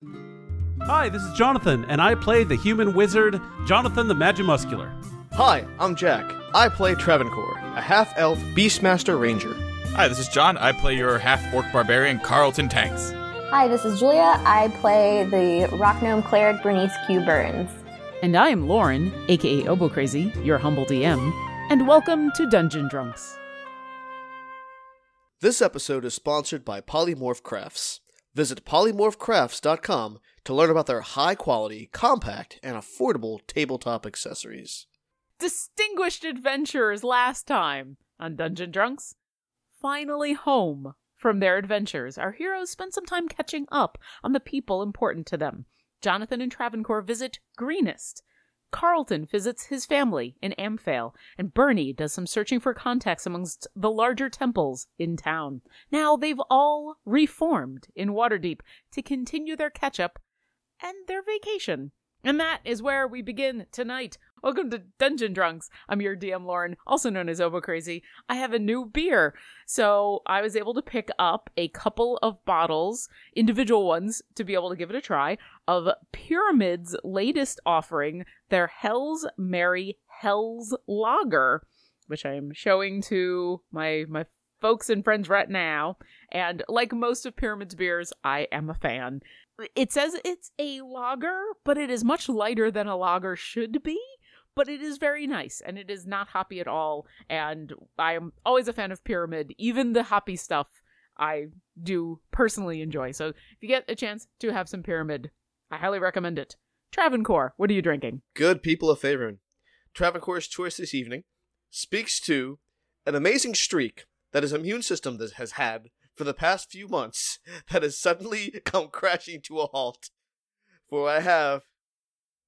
Hi, this is Jonathan, and I play the human wizard, Jonathan the Magimuscular. Hi, I'm Jack. I play Travancore, a half elf Beastmaster Ranger. Hi, this is John. I play your half orc barbarian, Carlton Tanks. Hi, this is Julia. I play the rock gnome cleric Bernice Q. Burns. And I am Lauren, aka Obo Crazy, your humble DM, and welcome to Dungeon Drunks. This episode is sponsored by Polymorph Crafts. Visit polymorphcrafts.com to learn about their high quality, compact, and affordable tabletop accessories. Distinguished adventurers last time on Dungeon Drunks. Finally home from their adventures, our heroes spend some time catching up on the people important to them. Jonathan and Travancore visit Greenest. Carlton visits his family in Amphail, and Bernie does some searching for contacts amongst the larger temples in town. Now they've all reformed in Waterdeep to continue their catch up and their vacation. And that is where we begin tonight. Welcome to Dungeon Drunks. I'm your DM Lauren, also known as Obo Crazy. I have a new beer. So I was able to pick up a couple of bottles, individual ones, to be able to give it a try, of Pyramid's latest offering, their Hell's Merry Hell's Lager, which I am showing to my my folks and friends right now. And like most of Pyramid's beers, I am a fan it says it's a lager, but it is much lighter than a lager should be. But it is very nice and it is not hoppy at all. And I am always a fan of Pyramid. Even the hoppy stuff I do personally enjoy. So if you get a chance to have some Pyramid, I highly recommend it. Travancore, what are you drinking? Good people of Faerun. Travancore's choice this evening speaks to an amazing streak that his immune system has had for the past few months that has suddenly come crashing to a halt. For I have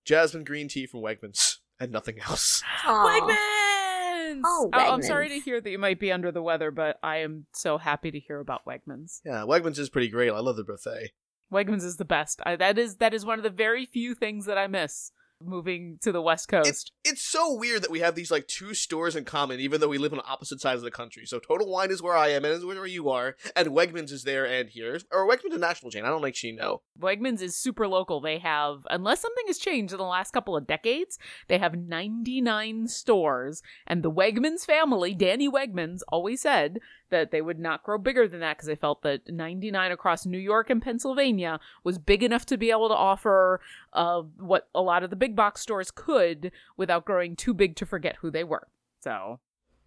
jasmine green tea from Wegmans and nothing else. Wegmans! Oh, I- I'm sorry to hear that you might be under the weather, but I am so happy to hear about Wegmans. Yeah, Wegmans is pretty great. I love the buffet. Wegmans is the best. I, that is that is one of the very few things that I miss moving to the West Coast. It's it's so weird that we have these like two stores in common, even though we live on opposite sides of the country. So Total Wine is where I am, and is where you are, and Wegmans is there and here. Or Wegmans a national chain. I don't actually know. Wegmans is super local. They have, unless something has changed in the last couple of decades, they have 99 stores. And the Wegmans family, Danny Wegmans, always said that they would not grow bigger than that because they felt that 99 across New York and Pennsylvania was big enough to be able to offer uh, what a lot of the big box stores could without growing too big to forget who they were. So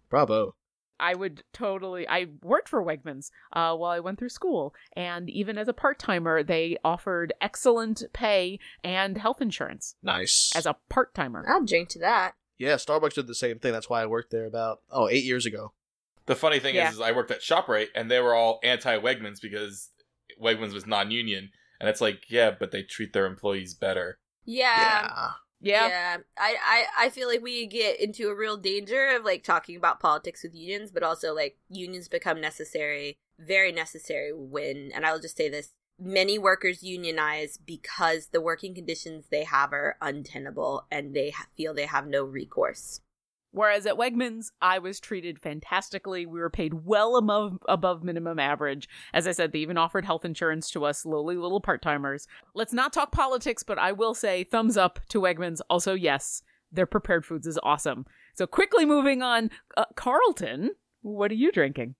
Bravo. I would totally. I worked for Wegmans uh, while I went through school, and even as a part timer, they offered excellent pay and health insurance Nice. as a part timer. I'll drink to that. yeah, Starbucks did the same thing. That's why I worked there about oh eight years ago. The funny thing Yeah. is, is, I worked at ShopRite, and they were all anti-Wegmans because Wegmans was non-union, and it's like, yeah, but they treat their employees better. Yeah. Yeah, Yeah. I, I, I feel like we get into a real danger of like talking about politics with unions, but also like unions become necessary, very necessary when, and I'll just say this many workers unionize because the working conditions they have are untenable and they feel they have no recourse. Whereas at Wegmans, I was treated fantastically. We were paid well above above minimum average. As I said, they even offered health insurance to us lowly little part timers. Let's not talk politics, but I will say thumbs up to Wegmans. Also, yes, their prepared foods is awesome. So quickly moving on, uh, Carlton, what are you drinking?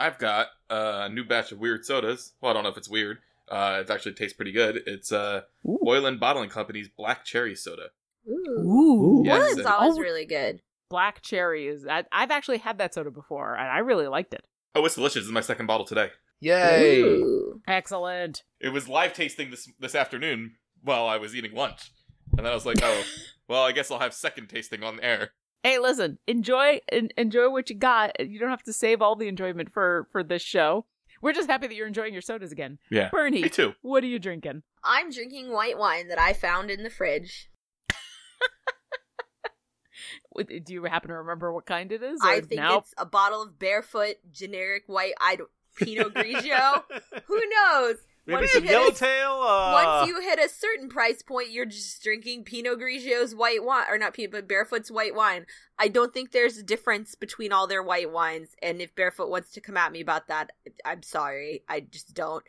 I've got uh, a new batch of weird sodas. Well, I don't know if it's weird. Uh, it actually tastes pretty good. It's uh, Ooh. Boylan Bottling Company's Black Cherry Soda. Ooh. Ooh, Yes, Boylan's it- always Oh. really good. Black cherry is. I, I've actually had that soda before, and I really liked it. Oh, it's delicious. This is my second bottle today. Yay! Ooh. Excellent. It was live tasting this this afternoon while I was eating lunch, and then I was like, oh, well, I guess I'll have second tasting on air. Hey, listen, enjoy en- enjoy what you got. You don't have to save all the enjoyment for for this show. We're just happy that you're enjoying your sodas again. Yeah, Bernie, me too. what are you drinking? I'm drinking white wine that I found in the fridge. What- Do you happen to remember what kind it is? I think now- it's a bottle of barefoot generic white I don't- Pinot Grigio. Who knows? Maybe Once some you hit a- yellowtail. Uh, Once you hit a certain price point, you're just drinking Pinot Grigio's white wine, or not Pinot, but Barefoot's white wine. I don't think there's a difference between all their white wines. And if Barefoot wants to come at me about that, I'm sorry. I just don't.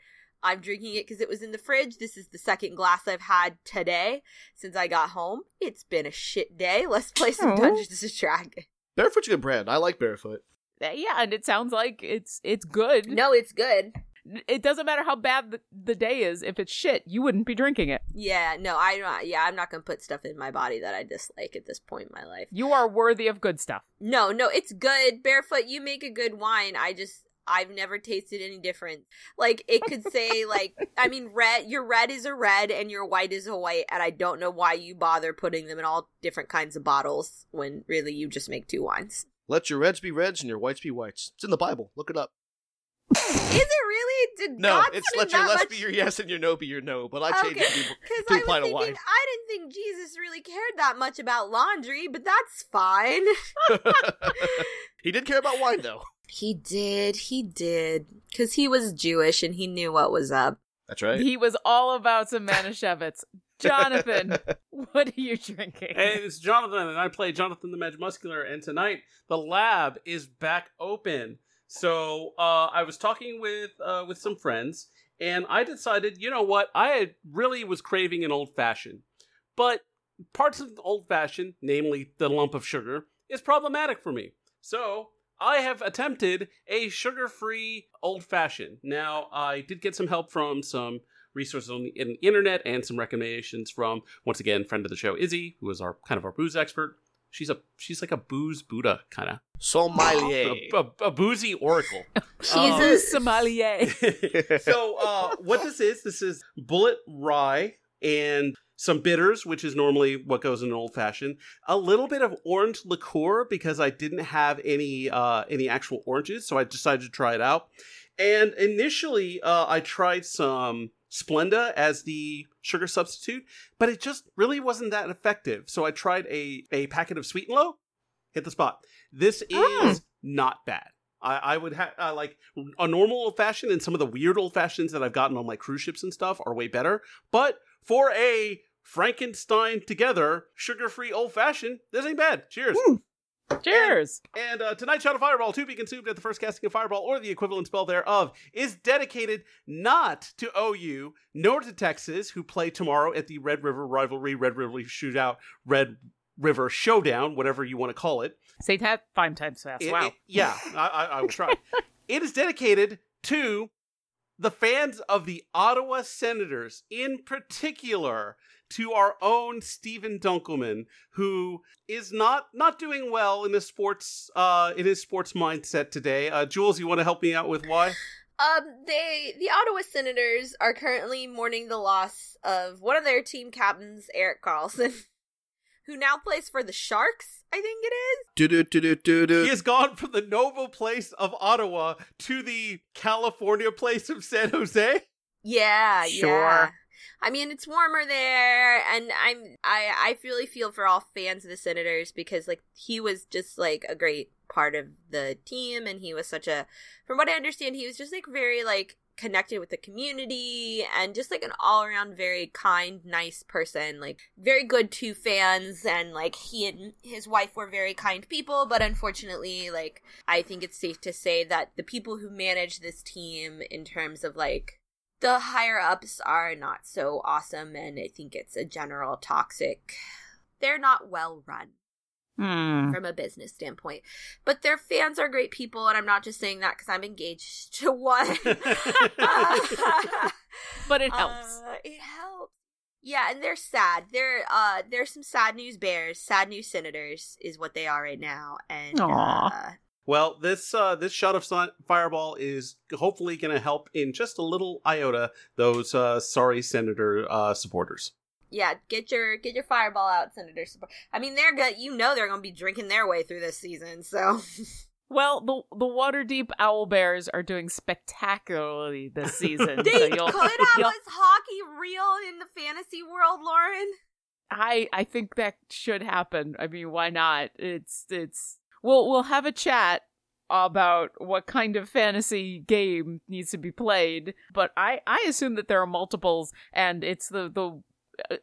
I'm drinking it because it was in the fridge. This is the second glass I've had today since I got home. It's been a shit day. Let's play some Aw. Dungeons and Dragons. Barefoot's a good brand. I like Barefoot. Uh, Yeah, and it sounds like it's it's good. No, it's good. It doesn't matter how bad the, the day is. If it's shit, you wouldn't be drinking it. Yeah, no, I don't. Yeah, I'm not gonna put stuff in my body that I dislike at this point in my life. You are worthy of good stuff. No, no, it's good. Barefoot, you make a good wine. I just I've never tasted any different. Like it could say like I mean red your red is a red and your white is a white and I don't know why you bother putting them in all different kinds of bottles when really you just make two wines. Let your reds be reds and your whites be whites. It's in the Bible. Look it up. Is it really? Did No, God it's let your that yes much- be your yes and your no be your no. But I changed it to, Because to I apply was to thinking, wine. I didn't think Jesus really cared that much about laundry, but that's fine. he did care about wine though. He did, he did. Because he was Jewish and he knew what was up. That's right. He was all about some Manischewitz. Jonathan, what are you drinking? Hey, it's Jonathan, and I play Jonathan the Magic Muscular. And tonight, the lab is back open. So uh, I was talking with uh, with some friends, and I decided, you know what? I had really was craving an old fashioned, but parts of the old fashioned, namely the lump of sugar, is problematic for me. So I have attempted a sugar free old fashioned. Now I did get some help from some resources on the, in the internet and some recommendations from once again friend of the show Izzy, who is our kind of our booze expert. She's a she's like a booze Buddha kind of Sommelier. a, a, a boozy oracle. She's Um, a sommelier. so uh, what this is, this is Bulleit rye and some bitters, which is normally what goes in an old fashioned. A little bit of orange liqueur because I didn't have any uh, any actual oranges, so I decided to try it out. And initially, uh, I tried some Splenda as the sugar substitute, but it just really wasn't that effective. So I tried a a packet of Sweet and Low, hit the spot. This is Mm. not bad. I, I would have uh, like a normal old fashioned and some of the weird old fashions that I've gotten on like cruise ships and stuff are way better. But for a Frankenstein together sugar free old fashioned, this ain't bad. Cheers. Cheers. And uh, tonight's shot of Fireball, to be consumed at the first casting of Fireball or the equivalent spell thereof, is dedicated not to OU nor to Texas, who play tomorrow at the Red River Rivalry, Red River Shootout, Red River Showdown, whatever you want to call it. Say that five times fast. It- wow. it- yeah, I, I, I will try. it is dedicated to the fans of the Ottawa Senators, in particular to our own Stephen Dunkelman, who is not not doing well in his sports uh, in his sports mindset today. Uh, Jules, you want to help me out with why? Um, they the Ottawa Senators are currently mourning the loss of one of their team captains, Erik Karlsson, who now plays for the Sharks. I think it is. Do do do do do He has gone from the noble place of Ottawa to the California place of San Jose. Yeah, Sure. yeah. I mean, it's warmer there, and I'm I I really feel for all fans of the Senators because like he was just like a great part of the team, and he was such a, from what I understand, he was just like very like connected with the community and just like an all around very kind, nice person, like very good to fans, and like he and his wife were very kind people, but unfortunately, like I think it's safe to say that the people who manage this team in terms of like the higher ups are not so awesome and i think it's a general toxic they're not well run Hmm. from a business standpoint but their fans are great people and i'm not just saying that because i'm engaged to one But it helps. Uh, it helps yeah and they're sad they're uh there's some sad news bears sad news senators is what they are right now and uh, Well, this uh, this shot of sun- fireball is hopefully going to help in just a little iota those uh, sorry senator uh, supporters. yeah, get your get your fireball out, Senator. Support. I mean, they're good. You know, they're gonna be drinking their way through this season. So Well, the the Waterdeep Owl Bears are doing spectacularly this season. they so could you'll, have you'll- was hockey real in the fantasy world, Lauren. I I think that should happen. I mean, why not? It's it's we'll we'll have a chat about what kind of fantasy game needs to be played, but I I assume that there are multiples and it's the the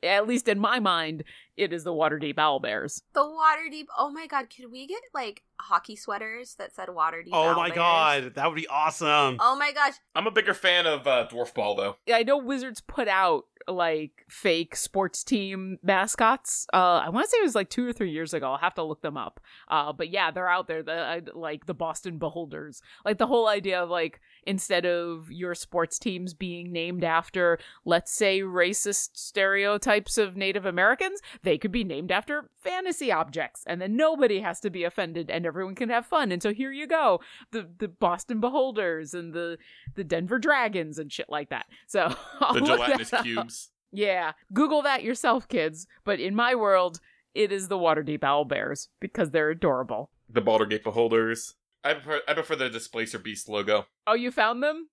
at least in my mind, it is the Waterdeep Owlbears. The Waterdeep. Oh my god, could we get like hockey sweaters that said Waterdeep? Oh my Owlbears? god, that would be awesome. Oh my gosh. I'm a bigger fan of uh, Dwarf Ball though. I know Wizards put out like fake sports team mascots. Uh, I want to say it was like two or three years ago. I'll have to look them up. Uh, but yeah, they're out there. The uh, like the Boston Beholders. Like the whole idea of like instead of your sports teams being named after, let's say, racist stereotypes of Native Americans, they could be named after fantasy objects, and then nobody has to be offended, and everyone can have fun. And so here you go, the the Boston Beholders and the the Denver Dragons and shit like that. So I'll The gelatinous cubes. Yeah, Google that yourself, kids. But in my world, it is the Waterdeep Owl Bears because they're adorable. The Baldur's Gate beholders. I prefer I prefer the Displacer Beast logo. Oh, you found them?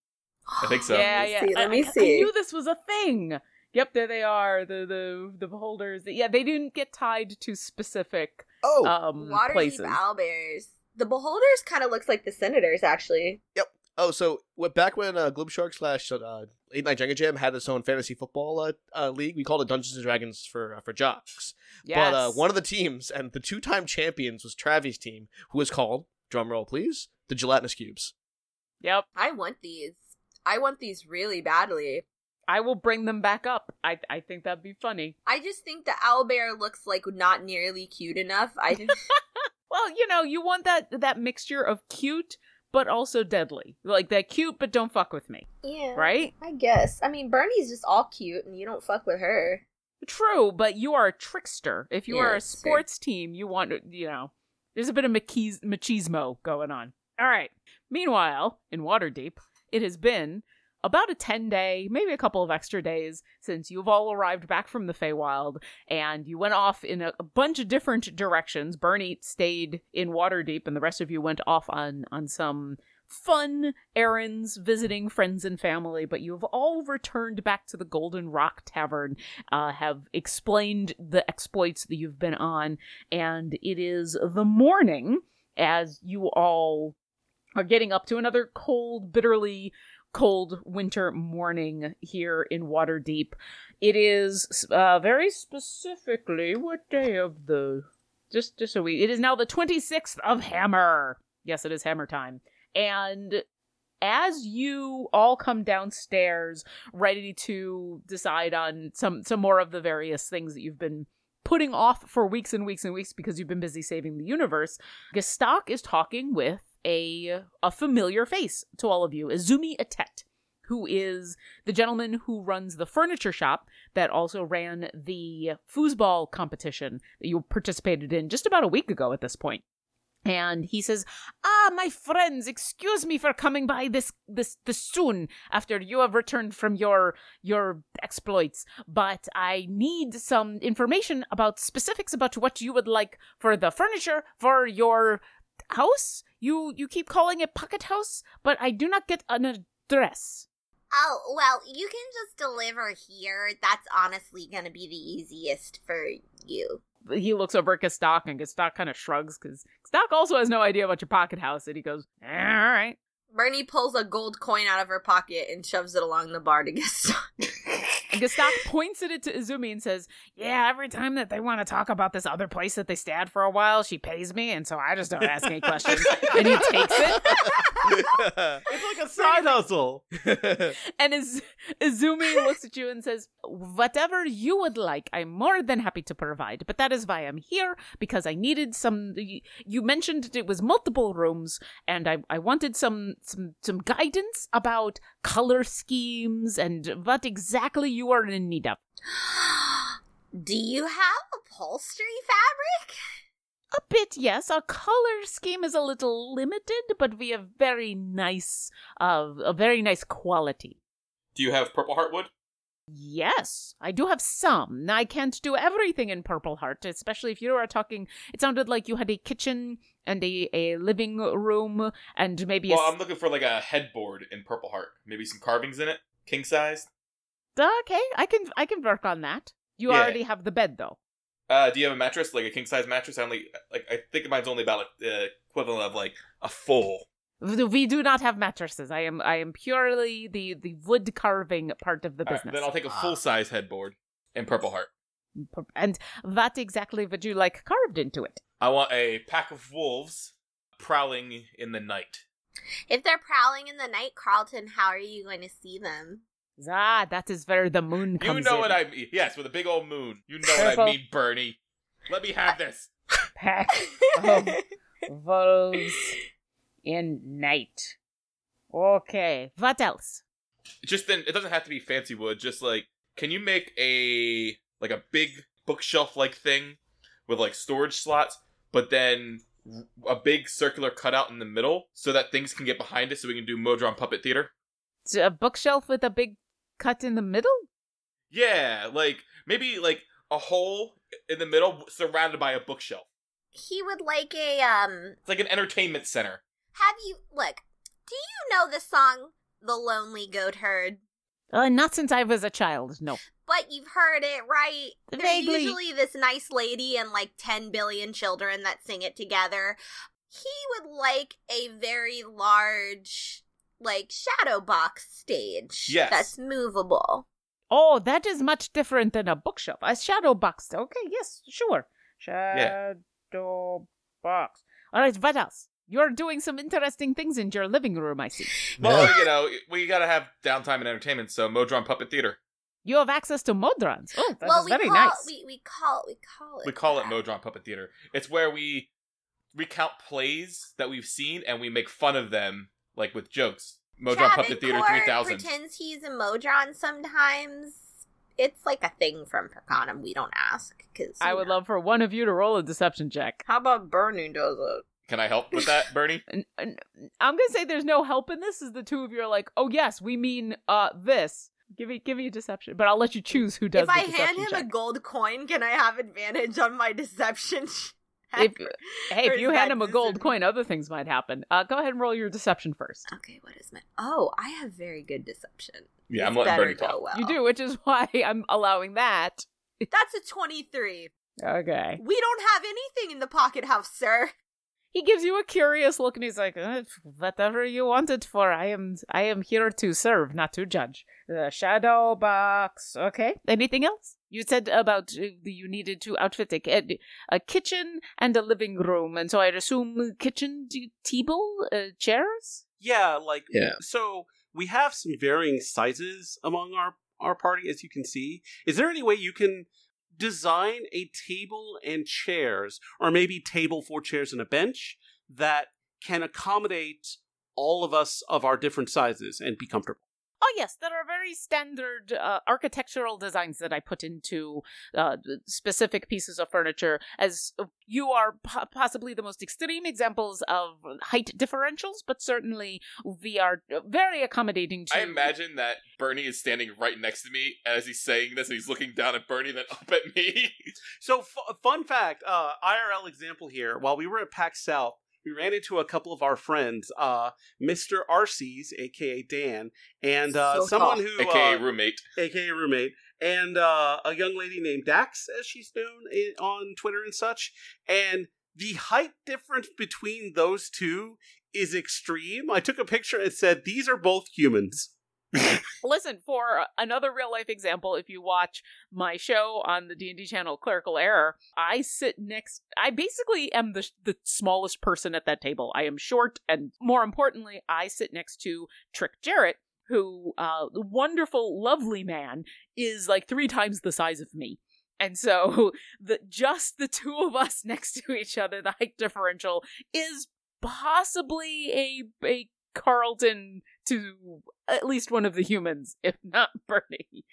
I think so. yeah, Let me yeah. see, let I, me I- I see. knew this was a thing. Yep, there they are. The the the beholders. Yeah, they didn't get tied to specific Oh, um Waterdeep places. Owlbears. The Beholders kind of looks like the Senators, actually. Oh, so what, back when uh, Globe Shark slash uh, Eight Night Jenga Jam had its own fantasy football uh, uh, league, we called it Dungeons and Dragons for uh, for jocks. yes. But uh, one of the teams and the two time champions was Travi's team, who was called drumroll please the Gelatinous Cubes. Yep. I want these. I want these really badly. I will bring them back up. I I think that'd be funny. I just think the owlbear looks like not nearly cute enough. I Well, you know, you want that that mixture of cute but also deadly. Like they're cute but don't fuck with me, yeah, right? I guess. I mean, Bernie's just all cute, and you don't fuck with her. True, but you are a trickster. If you Yeah, are a sports team, you want to, you know, there's a bit of machismo going on. All right. Meanwhile, in Waterdeep, it has been about a 10 day, maybe a couple of extra days since you've all arrived back from the Feywild and you went off in a, a bunch of different directions. Bernie stayed in Waterdeep and the rest of you went off on on some fun errands visiting friends and family, but you've all returned back to the Golden Rock Tavern, uh, have explained the exploits that you've been on, and it is the morning as you all are getting up to another cold, bitterly cold winter morning here in Waterdeep. It is uh, very specifically what day of the just just so we it is now the 26th of Hammer. Yes, it is Hammer time. And as you all come downstairs ready to decide on some some more of the various things that you've been putting off for weeks and weeks and weeks because you've been busy saving the universe, Gestak is talking with a a familiar face to all of you, Izumi Atet, who is the gentleman who runs the furniture shop that also ran the foosball competition that you participated in just about a week ago at this point. And he says, "Ah, my friends, excuse me for coming by this this this soon after you have returned from your your exploits, but I need some information about specifics about what you would like for the furniture for your house. You you keep calling it pocket house, but I do not get an address." Oh, well, you can just deliver here. That's honestly going to be the easiest for you. He looks over at Gestak, and Gestak kind of shrugs because Gestak also has no idea about your pocket house, and he goes, "Eh, "All right." Bernie pulls a gold coin out of her pocket and shoves it along the bar to Gaston. And Gestak points at it to Izumi and says, Yeah, every time that they want to talk about this other place that they stay at for a while, she pays me, and so I just don't ask any questions. and he takes it. It's like a side hustle. And Iz- Izumi looks at you and says, Whatever you would like, I'm more than happy to provide. But that is why I'm here, because I needed some. You mentioned it was multiple rooms, and I, I wanted some, some, some guidance about color schemes and what exactly you are in need of. Do you have upholstery fabric? A bit, yes. Our color scheme is a little limited, but we have very nice, uh, a very nice quality. Do you have purple heartwood? Yes, I do have some. I can't do everything in Purple Heart, especially if you are talking. It sounded like you had a kitchen and a, a living room and maybe a Well, a. I'm looking for like a headboard in purple heart. Maybe some carvings in it, king sized. Okay, I can I can work on that. You Yeah. already have the bed though. Uh, do you have a mattress, like a king size mattress? I only like I think mine's only about like the equivalent of like a full. We do not have mattresses. I am I am purely the the wood carving part of the All right, business. then I'll take a full size headboard. and Purple Heart. And what exactly would you like carved into it? I want a pack of wolves prowling in the night. If they're prowling in the night, Carlton, how are you going to see them? Ah, that is where the moon comes You know in. what I mean. Yes, with a big old moon. You know what I mean, Bernie. Let me have this. Pack of wolves in night. Okay, what else? Just then, it doesn't have to be fancy wood. Just like, can you make a like a big bookshelf like thing with like storage slots, but then a big circular cutout in the middle so that things can get behind it, so we can do Modron Puppet Theater. It's a bookshelf with a big cut in the middle? Yeah, like maybe like a hole in the middle surrounded by a bookshelf. He would like a um. It's like an entertainment center. Have you look? Do you know the song "The Lonely Goat Herd"? Uh, not since I was a child, no. But you've heard it, right? There's Vaguely. usually this nice lady and like 10 billion children that sing it together. He would like a very large, like, shadow box stage Yes. that's movable. Oh, that is much different than a bookshelf. A shadow box. Okay, yes, sure. Shadow box. All right, what else? You're doing some interesting things in your living room, I see. Well, you know, we gotta have downtime and entertainment, so Modron Puppet Theater. You have access to Modrons. Oh, that is well, we very call nice. we we call we call it We call it. Modron Puppet Theater. It's where we recount plays that we've seen and we make fun of them, like with jokes. Modron Puppet Theater Travancore 3000. pretends he's a Modron sometimes. It's like a thing from Percanum. We don't ask because I would love for one of you to roll a deception check. How about Bernie does it? Can I help with that, Bernie? I'm gonna say there's no help in this. Is the two of you are like, oh yes, we mean uh this. Give me give me a deception, but I'll let you choose who does. It. If the I hand him check. a gold coin, can I have advantage on my deception? If- hey, if you hand him a gold dis- coin, other things might happen. Uh, go ahead and roll your deception first. Okay, what is my? Oh, I have very good deception. Yeah, I'm This letting better Bernie talk. well. You do, which is why I'm allowing that. That's a twenty-three. Okay. We don't have anything in the pocket house, sir. He gives you a curious look, and he's like, uh, "Whatever you want it for, I am. I am here to serve, not to judge." The shadow box. Okay. Anything else? You said about uh, you needed to outfit a, a kitchen and a living room, and so I'd assume kitchen t- table, uh, chairs. Yeah, like Yeah. So we have some varying sizes among our our party, as you can see. Is there any way you can design a table and chairs, or maybe table, four chairs, and a bench that can accommodate all of us of our different sizes and be comfortable? Oh yes, there are very standard uh, architectural designs that I put into uh, specific pieces of furniture. As you are po- possibly the most extreme examples of height differentials, but certainly we are very accommodating to. I imagine that Bernie is standing right next to me as he's saying this, and he's looking down at Bernie, then up at me. So, f- fun fact, uh, IRL example here. While we were at PAX South, we ran into a couple of our friends, uh, Mr. Arcees, aka Dan, and uh, So someone tall. who, AKA uh, roommate. aka roommate, and uh, a young lady named Dax, as she's known i on Twitter and such. And the height difference between those two is extreme. I took a picture and said, "These are both humans." Listen, for another real life example, if you watch my show on the D&D channel Clerical Error, I sit next I basically am the the smallest person at that table. I am short and more importantly, I sit next to Trick Jarrett, who uh the wonderful lovely man is like 3 times the size of me. And so the just the two of us next to each other, the height differential is possibly a a Carlton to at least one of the humans, if not Bernie.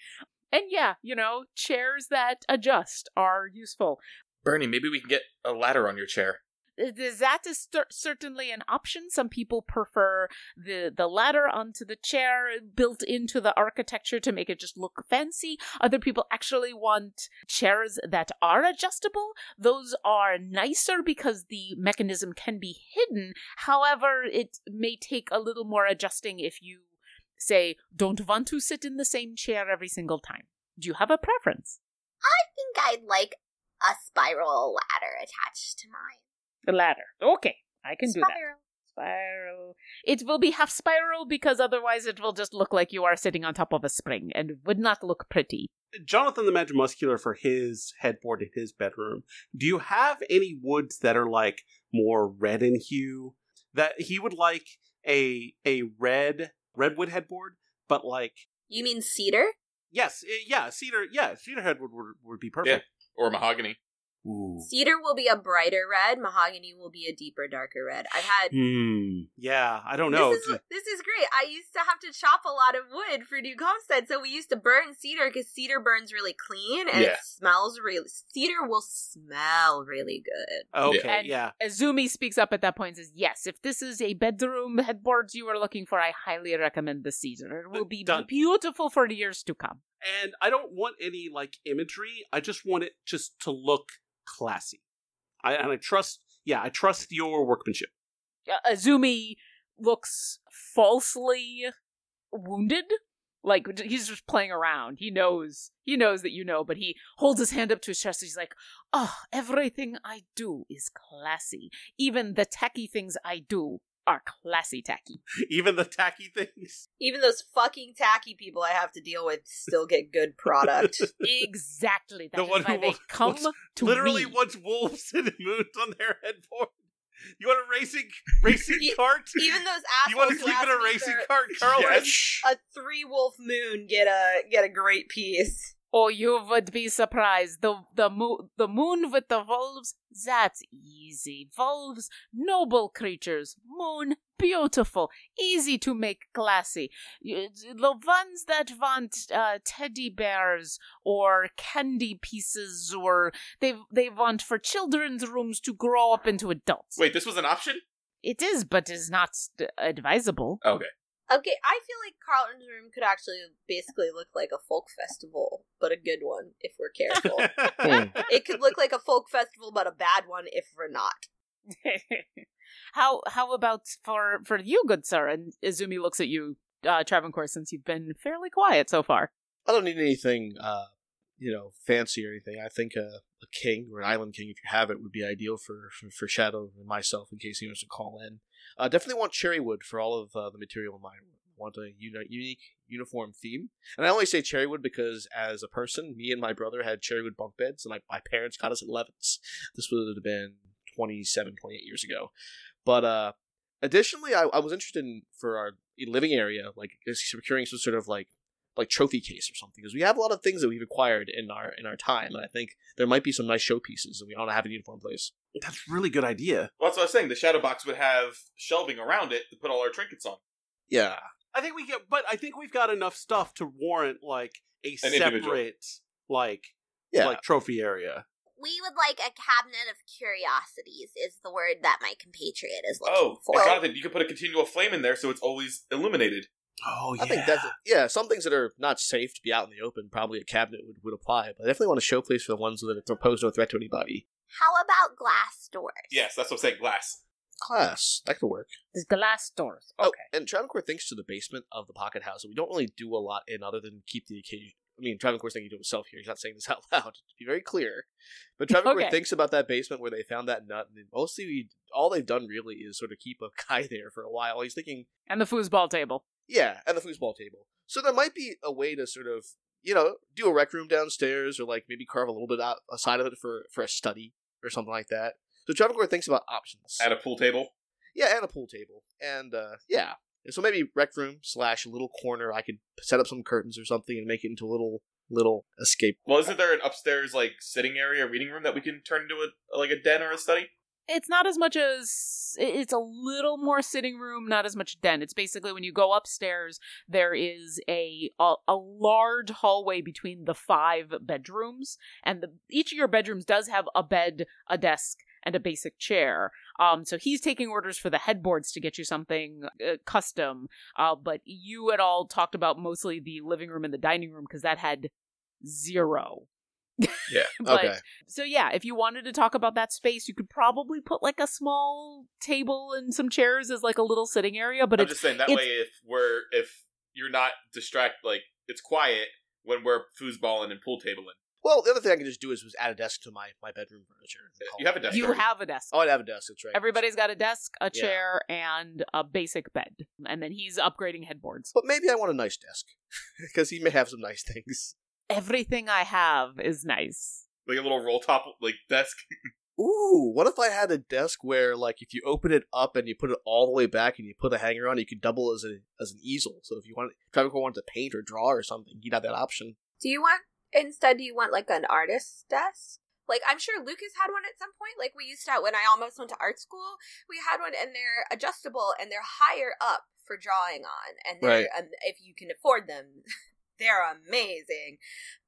And yeah, you know, chairs that adjust are useful. Bernie, maybe we can get a ladder on your chair. That is cer- certainly an option. Some people prefer the the ladder onto the chair built into the architecture to make it just look fancy. Other people actually want chairs that are adjustable. Those are nicer because the mechanism can be hidden. However, it may take a little more adjusting if you say don't want to sit in the same chair every single time. Do you have a preference? I think I'd like a spiral ladder attached to mine. The ladder. Okay, I can do that. Spiral. spiral. It will be half spiral because otherwise it will just look like you are sitting on top of a spring and would not look pretty. Jonathan the Magic Muscular for his headboard in his bedroom. Do you have any woods that are like more red in hue? That he would like a a red redwood headboard, but like You mean cedar? yes, eh, yeah, cedar, yeah, cedar headwood would, would be perfect. Yeah. Or mahogany. Ooh. Cedar will be a brighter red. Mahogany will be a deeper, darker red. I've had. Hmm. Yeah, I don't know. This is, this is great. I used to have to chop a lot of wood for New Comstead, so we used to burn cedar because cedar burns really clean and Yeah. it smells really. Cedar will smell really good. okay, And- yeah. Izumi speaks up at that point and says, Yes, if this is a bedroom headboard you are looking for, I highly recommend the cedar. It will be Done. beautiful for years to come. And I don't want any like imagery. I just want it just to look classy. I and I trust. Yeah, I trust your workmanship. uh, Izumi looks falsely wounded. Like he's just playing around. He knows. He knows that you know, but he holds his hand up to his chest. He's like, "Oh, everything I do is classy. Even the tacky things I do are classy tacky." Even the tacky things. Even those fucking tacky people I have to deal with still get good product. exactly. The That is one why who they wants- come wants- to Literally me. wants wolves and moons on their headboard. You want a racing racing cart? Even those assholes. You want to who sleep in a racing cart, Carl? Yes. A three wolf moon get a get a great piece. Oh, you would be surprised. The the moon the moon with the wolves, that's easy. Wolves, noble creatures. Moon, beautiful, easy to make classy. The ones that want uh, teddy bears or candy pieces, or they they want for children's rooms to grow up into adults. Wait, this was an option? It is, but is not advisable. Okay. Okay, I feel like Carlton's room could actually basically look like a folk festival, but a good one if we're careful. Hmm. it could look like a folk festival, but a bad one if we're not. how how about for for you, good sir? And Izumi looks at you, uh, Travancore, since you've been fairly quiet so far. I don't need anything, uh, you know, fancy or anything. I think a, a king or an island king, if you have it, would be ideal for, for, for Shadow and myself in case he wants to call in. Uh, definitely want cherry wood for all of uh, the material in my room. Want a uni- unique uniform theme. And I only say cherry wood because as a person, me and my brother had cherry wood bunk beds, and my, my parents got us at Levin's. This would have been 27, 28 years ago. But uh, additionally, I, I was interested in, for our living area, like securing some sort of like like trophy case or something because we have a lot of things that we've acquired in our in our time and i think there might be some nice showpieces and we don't have a uniform place That's a really good idea. Well, that's what I was saying. The shadow box would have shelving around it to put all our trinkets on. yeah I think we get, but I think we've got enough stuff to warrant like a An individual. separate like yeah like trophy area. We would like a cabinet of curiosities, is the word that my compatriot is looking Oh, for. and Jonathan, you could put a continual flame in there so it's always illuminated. Oh yeah. i think that's yeah some things that are not safe to be out in the open probably a cabinet would, would apply but i definitely want a showplace for the ones that pose no threat to anybody How about glass doors? Yes, that's what I'm saying. Glass. Glass. that could work The glass doors. Oh, Okay. and Travancore thinks to the basement of the pocket house. We don't really do a lot in other than keep the occasion. I mean, Travancore's thinking to himself here. He's not saying this out loud. To be very clear, but Travancore Okay. thinks about that basement where they found that nut. And mostly, we, all they've done really is sort of keep a guy there for a while. He's thinking, And the foosball table. yeah, and the foosball table. So there might be a way to sort of, you know, do a rec room downstairs, or like maybe carve a little bit out aside of it for for a study or something like that. So Travancore thinks about options. At a pool table. Yeah, and a pool table. And uh yeah. So maybe rec room slash a little corner. I could set up some curtains or something and make it into a little little escape. Well, isn't there an upstairs like sitting area, reading room that we can turn into a like a den or a study? It's not as much as it's a little more sitting room, not as much den. It's basically when you go upstairs, there is a a, a large hallway between the five bedrooms, and the, each of your bedrooms does have a bed, a desk, and a basic chair. Um, so he's taking orders for the headboards to get you something uh, custom. Uh, but you had all talked about mostly the living room and the dining room because that had zero. Yeah. But okay. so yeah, if you wanted to talk about that space, you could probably put like a small table and some chairs as like a little sitting area. But I'm it's just saying that way if we're if you're not distracted, like it's quiet when we're foosballing and pool tabling. Well, the other thing I could just do is was add a desk to my my bedroom furniture. Uh, you have a desk You already. have a desk. Oh, I'd have a desk. That's right. Everybody's got a desk, a Yeah. chair, and a basic bed. And then he's upgrading headboards. But maybe I want a nice desk because he may have some nice things. Everything I have is nice. like a little roll top like desk. Ooh, what if I had a desk where, like, if you open it up and you put it all the way back and you put a hanger on, it, you could double as a as an easel. So if you want, if Travis wanted to paint or draw or something, you'd have that option. Do you want instead? Do you want like an artist's desk? Like I'm sure Lucas had one at some point. Like we used to have when I almost went to art school. We had one, and they're adjustable and they're higher up for drawing on, and they're Right. um, if you can afford them. They're amazing,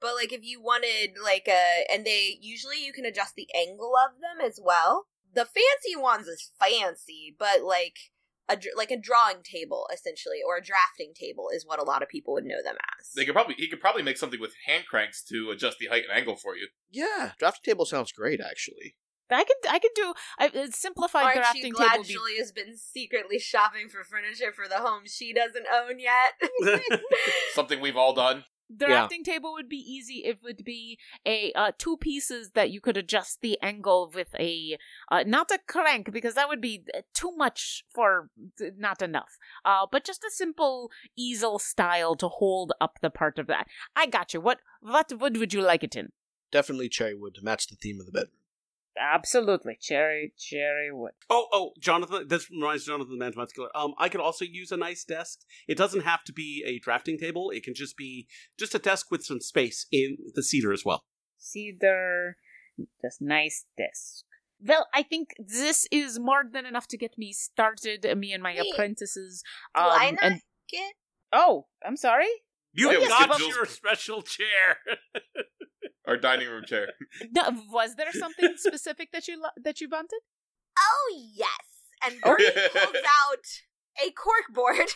but like if you wanted like a, and they usually you can adjust the angle of them as well. The fancy ones is fancy, but like a like a drawing table essentially, or a drafting table is what a lot of people would know them as. They could probably he could probably make something with hand cranks to adjust the height and angle for you. Yeah, drafting table sounds great, actually. I could I could do a a simplified Aren't drafting you glad table. would be- Julie has been secretly shopping for furniture for the home she doesn't own yet? Something we've all done. The drafting table would be easy. It would be a uh, two pieces that you could adjust the angle with a uh, not a crank because that would be uh, too much for not enough. Uh, but just a simple easel style to hold up the part of that. I got you. What what wood would you like it in? Definitely cherry wood to match the theme of the bedroom. Absolutely, cherry cherry wood. Oh, oh, Jonathan. This reminds Jonathan the Man's Muscular. Um, I could also use a nice desk. It doesn't have to be a drafting table. It can just be just a desk with some space in the cedar as well. cedar, just nice desk. Well, I think this is more than enough to get me started. Me and my Wait. apprentices. Do Um, I not and get? oh, I'm sorry. You Yeah, we got your special chair. Our dining room chair. No, was there something specific that you lo- that you wanted? Oh yes. And Bernie pulls out a cork board, and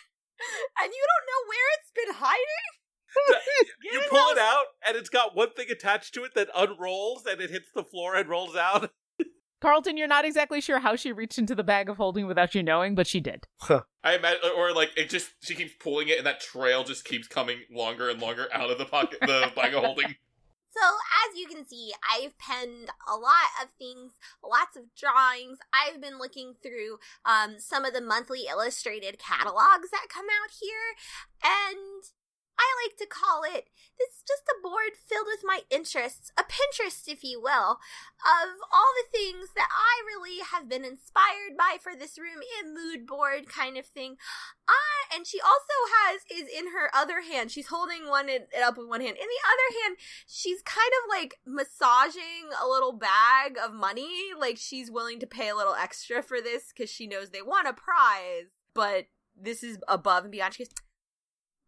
you don't know where it's been hiding? you pull it out, and it's got one thing attached to it that unrolls, and it hits the floor and rolls out. Carlton, you're not exactly sure how she reached into the bag of holding without you knowing, but she did. I imagine, or like it just she keeps pulling it, and that trail just keeps coming longer and longer out of the pocket, the bag of holding. So, as you can see, I've penned a lot of things, lots of drawings. I've been looking through um, some of the monthly illustrated catalogs that come out here, and I like to call it this is just a board filled with my interests, a Pinterest, if you will, of all the things that I really have been inspired by for this room, a mood board kind of thing. I and she also has is in her other hand. She's holding one it it up with one hand. In the other hand, she's kind of like massaging a little bag of money. Like she's willing to pay a little extra for this because she knows they want a prize. But this is above and beyond. She goes,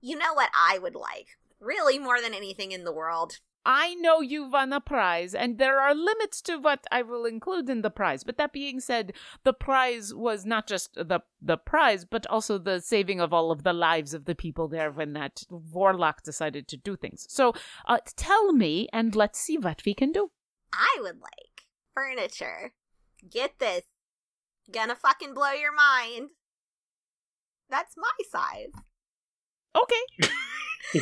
you know what I would like, really more than anything in the world. I know you won a prize, and there are limits to what I will include in the prize. But that being said, the prize was not just the the prize, but also the saving of all of the lives of the people there when that warlock decided to do things. So, uh, tell me, and let's see what we can do. I would like furniture. Get this. Gonna fucking blow your mind. That's my size. Okay.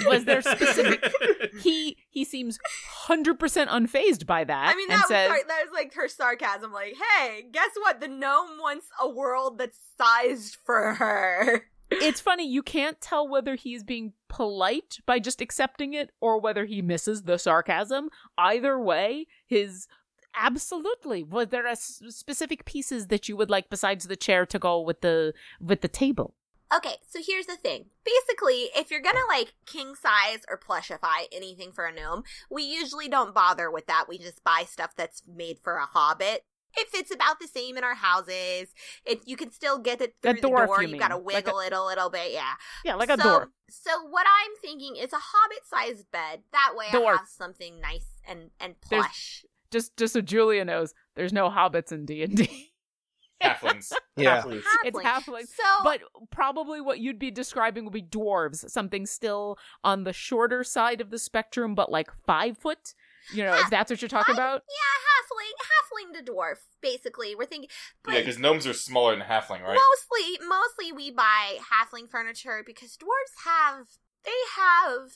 Was there specific? he he seems hundred percent unfazed by that. I mean, that and was, says, sar- that was like her sarcasm. Like, hey, guess what? The gnome wants a world that's sized for her. it's funny you can't tell whether he's being polite by just accepting it or whether he misses the sarcasm either way his absolutely was there a s- specific pieces that you would like besides the chair to go with the with the table Okay, so here's the thing. Basically, if you're gonna like king size or plushify anything for a gnome, we usually don't bother with that. We just buy stuff that's made for a hobbit. It fits about the same in our houses. It you can still get it A through the door. you You gotta mean. Like a- wiggle it a little bit, yeah. yeah like a so, door So what I'm thinking is a hobbit-sized bed. That way, I have something nice and and There's- plush. just just so julia knows there's no hobbits in d&d Halflings. Yeah. Halflings. it's halfling So but probably what you'd be describing would be dwarves something still on the shorter side of the spectrum but like five foot you know if that's what you're talking Five- about yeah, halfling, halfling to dwarf. Basically, we're thinking. Yeah, because gnomes are smaller than halfling, right? Mostly, mostly we buy halfling furniture because dwarves have they have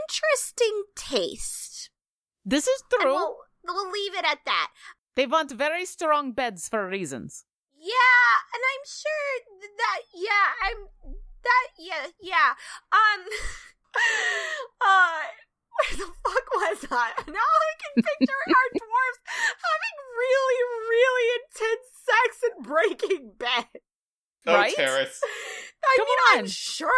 interesting taste. This is true. we'll, we'll leave it at that. They want very strong beds for reasons. Yeah, and I'm sure that yeah, I'm that yeah, yeah. Um uh where the fuck was I? Now I can picture our dwarves having really, really intense sex and breaking bed. Oh, Right? Terrace. I Come mean, on. I'm sure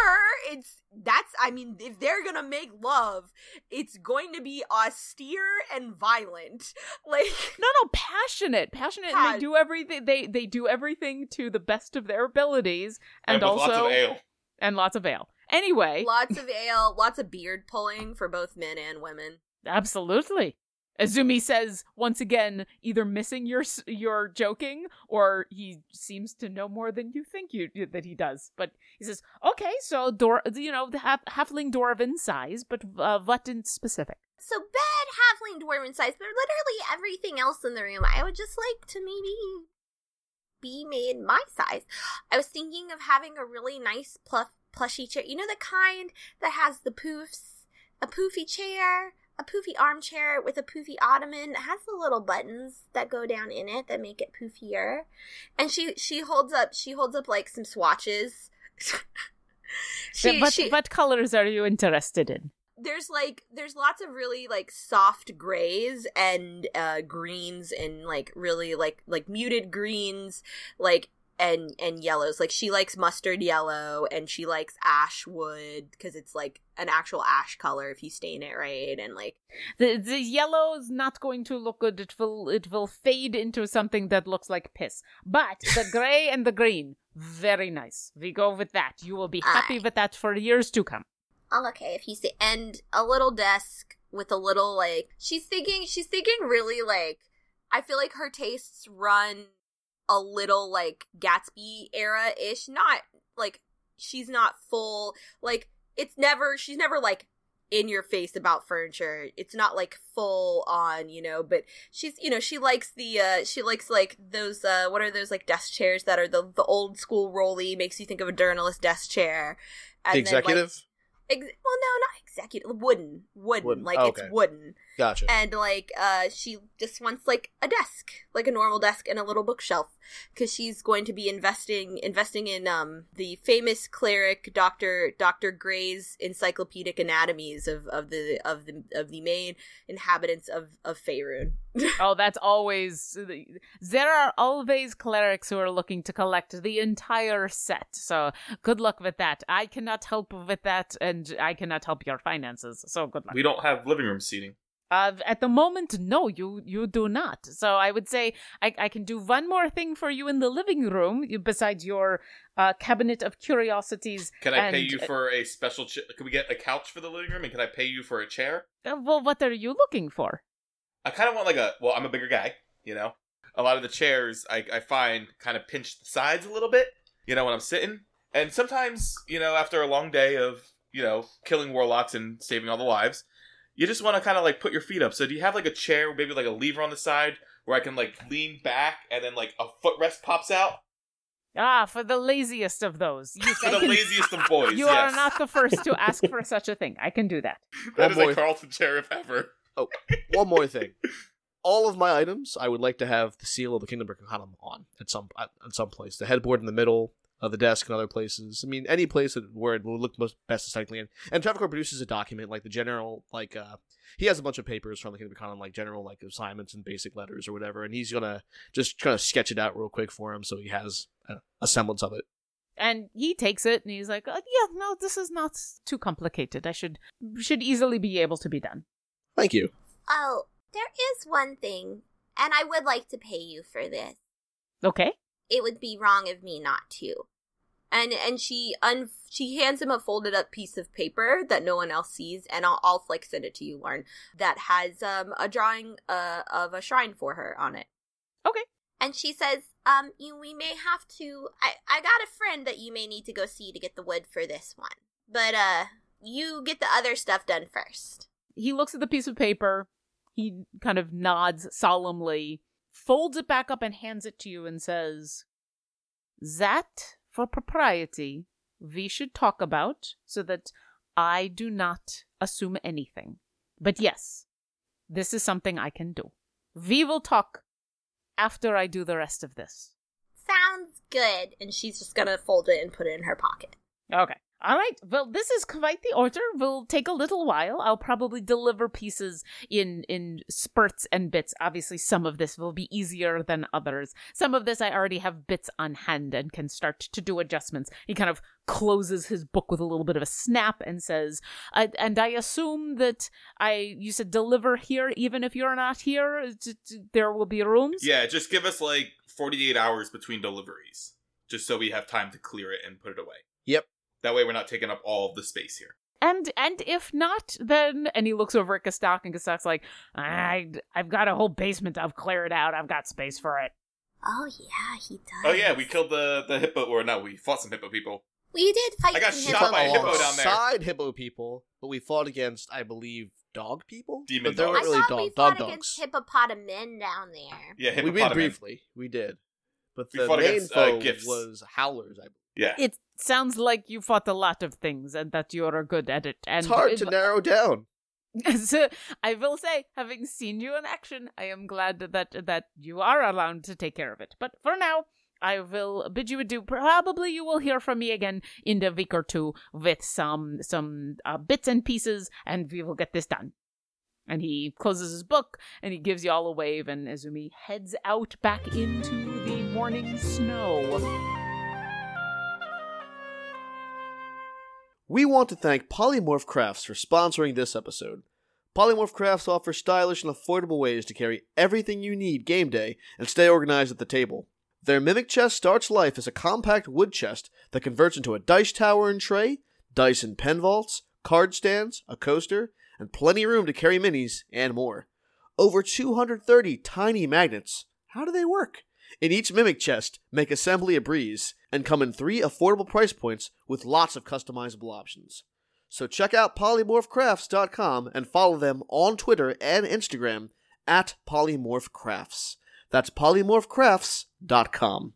it's that's. I mean, if they're gonna make love, it's going to be austere and violent. Like, No, no, passionate, passionate. And they do everything. They they do everything to the best of their abilities, and, with also lots of ale. and lots of ale. Anyway, Lots of ale, lots of beard pulling for both men and women. absolutely. Izumi says once again, either missing your your joking, or he seems to know more than you think you that he does. But he says, "Okay, so Dor, you know, the half, halfling dwarven size, but uh, what in specific?" so bed, halfling, dwarven size, but literally everything else in the room, I would just like to maybe be made my size. I was thinking of having a really nice pluff, plushy chair. You know the kind that has the poofs, a poofy chair, a poofy armchair with a poofy ottoman that has the little buttons that go down in it that make it poofier. And she she holds up she holds up like some swatches. she, what, she, what colors are you interested in? There's like there's lots of really like soft grays and uh greens and like really like like muted greens like and and yellows. Like she likes mustard yellow and she likes ash wood because it's like an actual ash color if you stain it right and like The the yellow is not going to look good. It will it will fade into something that looks like piss. But the gray and the green, very nice. We go with that. You will be ah. happy Aye. with that for years to come. oh, okay, if you say and a little desk with a little like she's thinking she's thinking really like I feel like her tastes run a little like Gatsby era ish, not like she's not full like it's never she's never like in your face about furniture. It's not like full on, you know, but she's you know, she likes the uh she likes like those uh what are those like desk chairs that are the the old school rolly makes you think of a journalist desk chair. The And then, like, executive? Ex- well, no, not executive. Wooden, wooden. Wooden. Like Oh, it's wooden, Gotcha. and like uh, she just wants like a desk, like a normal desk and a little bookshelf, because she's going to be investing investing in um the famous cleric Doctor Doctor Gray's encyclopedic anatomies of of the of the of the main inhabitants of of Faerun. Oh, that's always. There are always clerics who are looking to collect the entire set. So good luck with that. I cannot help with that, and I cannot help your finances. So good luck. We don't have living room seating. Uh, at the moment, no, you you do not. So I would say I, I can do one more thing for you in the living room besides your uh, cabinet of curiosities. Can I pay and- you for a special? Ch- Can we get a couch for the living room? And can I pay you for a chair? Uh, well, what are you looking for? I kind of want like a. Well, I'm a bigger guy. You know, a lot of the chairs I, I find kind of pinch the sides a little bit. You know, when I'm sitting, and sometimes you know after a long day of you know killing warlocks and saving all the lives, you just want to kind of like put your feet up. So do you have like a chair, maybe like a lever on the side where I can like lean back and then like a footrest pops out Ah, for the laziest of those. You, for I the can- laziest of boys? you yes. are not the first to ask for such a thing. I can do that. That One is more- a Carlton chair if ever. Oh, one more thing. All of my items, I would like to have the seal of the Kingdom of Arcanum on at some at at some place. The headboard in the middle of the desk and other places. I mean, any place that, where it will look most best aesthetically. And, and Travancore produces a document like the general, like uh, he has a bunch of papers from the Kingdom of Arcanum, like general like assignments and basic letters or whatever, and he's gonna just kind of sketch it out real quick for him so he has a, a semblance of it. And he takes it and he's like, uh, "Yeah, no, this is not too complicated. I should should easily be able to be done." Thank you. Oh, there is one thing, and I would like to pay you for this. Okay. It would be wrong of me not to. and and she un she hands him a folded up piece of paper that no one else sees and i'll, I'll like send it to you lauren that has um a drawing uh of a shrine for her on it Okay. And she says, um, you we may have to I, I got a friend that you may need to go see to get the wood for this one. But uh you get the other stuff done first. He looks at the piece of paper. He kind of nods solemnly, folds it back up, and hands it to you and says, That, for propriety, we should talk about so that I do not assume anything. But yes, this is something I can do. We will talk after I do the rest of this. Sounds good. And she's just gonna fold it and put it in her pocket. Okay. All right. Well, this is quite the order. Will take a little while. I'll probably deliver pieces in in spurts and bits. Obviously, some of this will be easier than others. Some of this I already have bits on hand and can start to do adjustments. He kind of closes his book with a little bit of a snap and says, I, "And I assume that I you said deliver here, even if you're not here. d- d- There will be rooms. Yeah, just give us like 48 hours between deliveries, just so we have time to clear it and put it away. Yep. That way, we're not taking up all of the space here. And and if not, then and he looks over at Gastok, and Gastok's like, I I've got a whole basement. I've cleared out. I've got space for it. Oh yeah, he does. Oh yeah, we killed the the hippo, or no, we fought some hippo people. We did fight I got some shot hippo by a hippo down there. Alongside hippo people, but we fought against, I believe, dog people. Demon but they dogs. weren't I thought dog we dog fought against dogs. hippopotamen down there. Yeah, We did briefly. We did. But the fought main against, uh, foe gifts. was howlers. I Yeah, It sounds like you fought a lot of things, and that you're good at it. And It's hard to narrow down. so I will say, having seen you in action, I am glad that that you are allowed to take care of it. But for now, I will bid you adieu. Probably you will hear from me again in a week or two with some some uh, bits and pieces, and we will get this done. And he closes his book and he gives you all a wave, and Izumi heads out back into the morning snow. We want to thank Polymorph Crafts for sponsoring this episode. Polymorph Crafts offers stylish and affordable ways to carry everything you need game day and stay organized at the table. Their Mimic Chest starts life as a compact wood chest that converts into a dice tower and tray, dice and pen vaults, card stands, a coaster, and plenty room to carry minis and more. Over 230 tiny magnets. How do they work? In each Mimic chest, make assembly a breeze, and come in three affordable price points with lots of customizable options. So check out polymorphcrafts.com and follow them on Twitter and Instagram at polymorphcrafts. That's polymorphcrafts.com.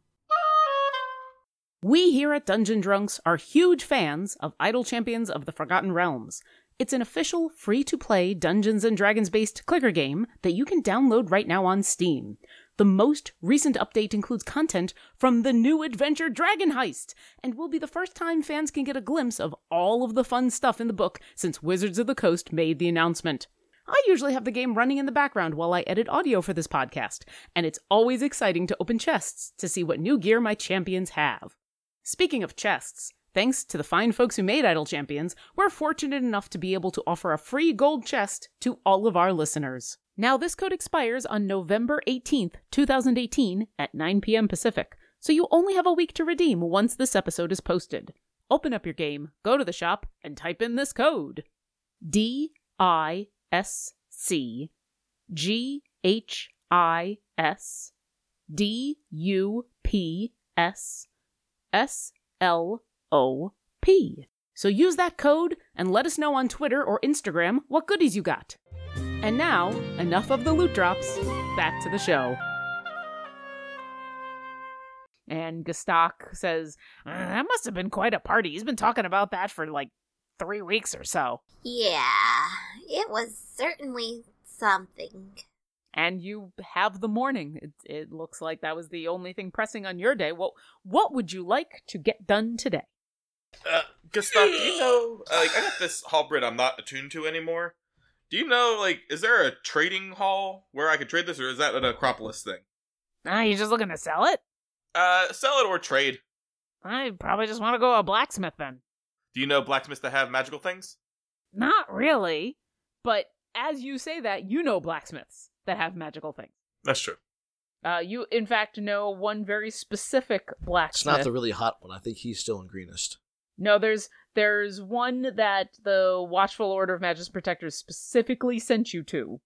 We here at Dungeon Drunks are huge fans of Idle Champions of the Forgotten Realms. It's an official, free to play Dungeons and Dragons based clicker game that you can download right now on Steam. The most recent update includes content from the new adventure Dragon Heist, and will be the first time fans can get a glimpse of all of the fun stuff in the book since Wizards of the Coast made the announcement. I usually have the game running in the background while I edit audio for this podcast, and it's always exciting to open chests to see what new gear my champions have. Speaking of chests, thanks to the fine folks who made Idle Champions, we're fortunate enough to be able to offer a free gold chest to all of our listeners. Now, this code expires on November 18th, 2018 at 9 p.m. Pacific, so you only have a week to redeem once this episode is posted. Open up your game, go to the shop, and type in this code D I S C G H I S D U P S S L O P. So use that code and let us know on Twitter or Instagram what goodies you got. And now, enough of the loot drops. Back to the show. And Gastok says, "Uh, That must have been quite a party. He's been talking about that for like three weeks or so. Yeah, it was certainly something. And you have the morning. It, it looks like that was the only thing pressing on your day. What, what would you like to get done today? Uh, Gastok, do you know? Uh, like, I got this halberd I'm not attuned to anymore. Do you know? Like, is there a trading hall where I could trade this, or is that an Acropolis thing? Ah, you just looking to sell it? Uh, sell it or trade. I probably just want to go a blacksmith then. Do you know blacksmiths that have magical things? Not really, but as you say that, you know blacksmiths that have magical things. That's true. Uh, you in fact know one very specific blacksmith. It's not the really hot one. I think he's still in greenest. No, there's there's one that the Watchful Order of Magus Protectors specifically sent you to.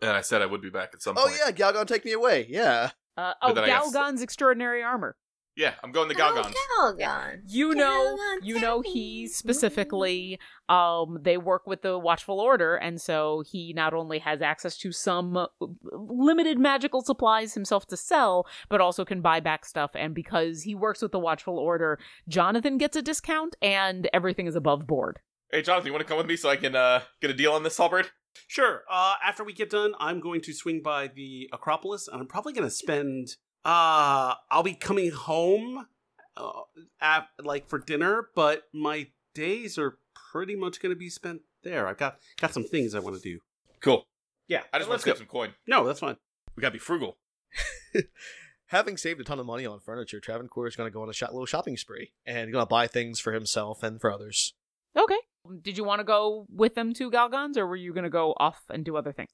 And I said I would be back at some Oh point. yeah, Galgon, take me away. Yeah. Uh, oh, then I Galgon's extraordinary armor. Yeah, I'm going to Galgons. Oh, Galgon. You know, Galgon, you know, he specifically, um, they work with the Watchful Order, and so he not only has access to some uh, limited magical supplies himself to sell, but also can buy back stuff. And because he works with the Watchful Order, Jonathan gets a discount, and everything is above board. Hey, Jonathan, you want to come with me so I can uh, get a deal on this halberd? Sure. Uh, after we get done, I'm going to swing by the Acropolis, and I'm probably going to spend. Uh, I'll be coming home, uh, at, like for dinner, but my days are pretty much going to be spent there. I've got got some things I want to do. Cool. Yeah, I just want let's to go. save some coin. No, that's fine. We gotta be frugal. Having saved a ton of money on furniture, Travancore is going to go on a shop- little shopping spree and going to buy things for himself and for others. Okay. Did you want to go with them to Galgons, or were you going to go off and do other things?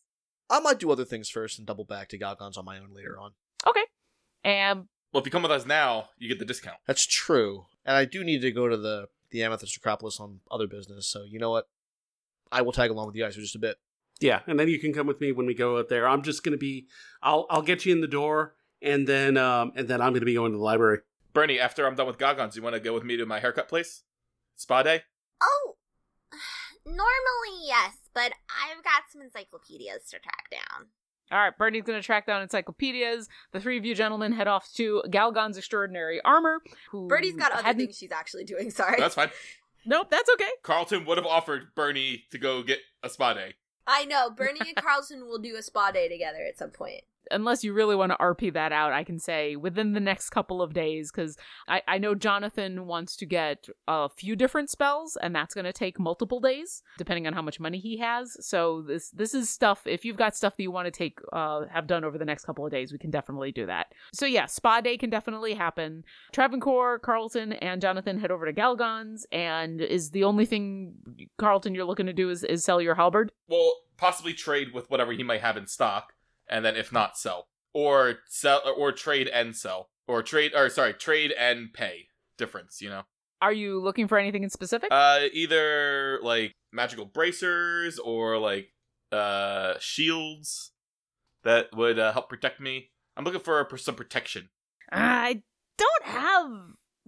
I might do other things first and double back to Galgons on my own later on. Okay. And Well, if you come with us now, you get the discount. That's true, and I do need to go to the the Amethyst Acropolis on other business. So you know what? I will tag along with you guys for just a bit. Yeah, and then you can come with me when we go out there. I'm just going to be. I'll I'll get you in the door, and then um and then I'm going to be going to the library. Bernie, after I'm done with Galgons, you want to go with me to my haircut place? Spa day? Oh, normally yes, but I've got some encyclopedias to track down. All right, Bernie's going to track down encyclopedias. The three of you gentlemen head off to Galgon's Extraordinary Armor. Who Birdie's got other hadn't- things she's actually doing. Sorry. That's fine. Nope, that's okay. Carlton would have offered Bernie to go get a spa day. I know. Bernie and Carlton will do a spa day together at some point. Unless you really want to RP that out, I can say within the next couple of days, because I, I know Jonathan wants to get a few different spells, and that's going to take multiple days, depending on how much money he has. So this this is stuff. If you've got stuff that you want to take uh, have done over the next couple of days, we can definitely do that. So yeah, spa day can definitely happen. Travancore, Carlton, and Jonathan head over to Galgon's, and is the only thing Carlton you're looking to do is, is sell your halberd. Well, possibly trade with whatever he might have in stock, and then if not, sell or sell or trade and sell or trade or sorry, trade and pay difference. You know, Are you looking for anything in specific? uh, either like magical bracers or like uh shields that would uh, help protect me. I'm looking for some protection. I don't have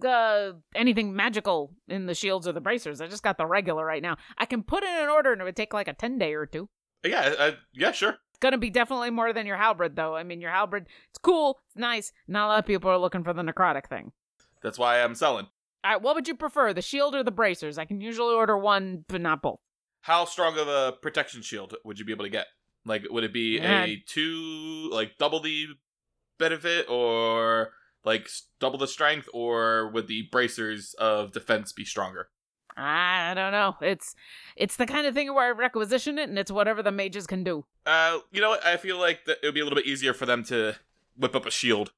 uh, anything magical in the shields or the bracers. I just got the regular right now. I can put in an order and it would take like a 10 day or two. Yeah, uh, yeah, sure. Gonna be definitely more than your halberd, though. I mean, your halberd, it's cool, it's nice. Not a lot of people are looking for the necrotic thing. That's why I'm selling. All right, what would you prefer, the shield or the bracers? I can usually order one, but not both. How strong of a protection shield would you be able to get? Like, would it be Yeah. a two, like double the benefit, or like double the strength, or would the bracers of defense be stronger? I don't know. It's it's the kind of thing where I requisition it, and it's whatever the mages can do. Uh, you know what? I feel like that it would be a little bit easier for them to whip up a shield.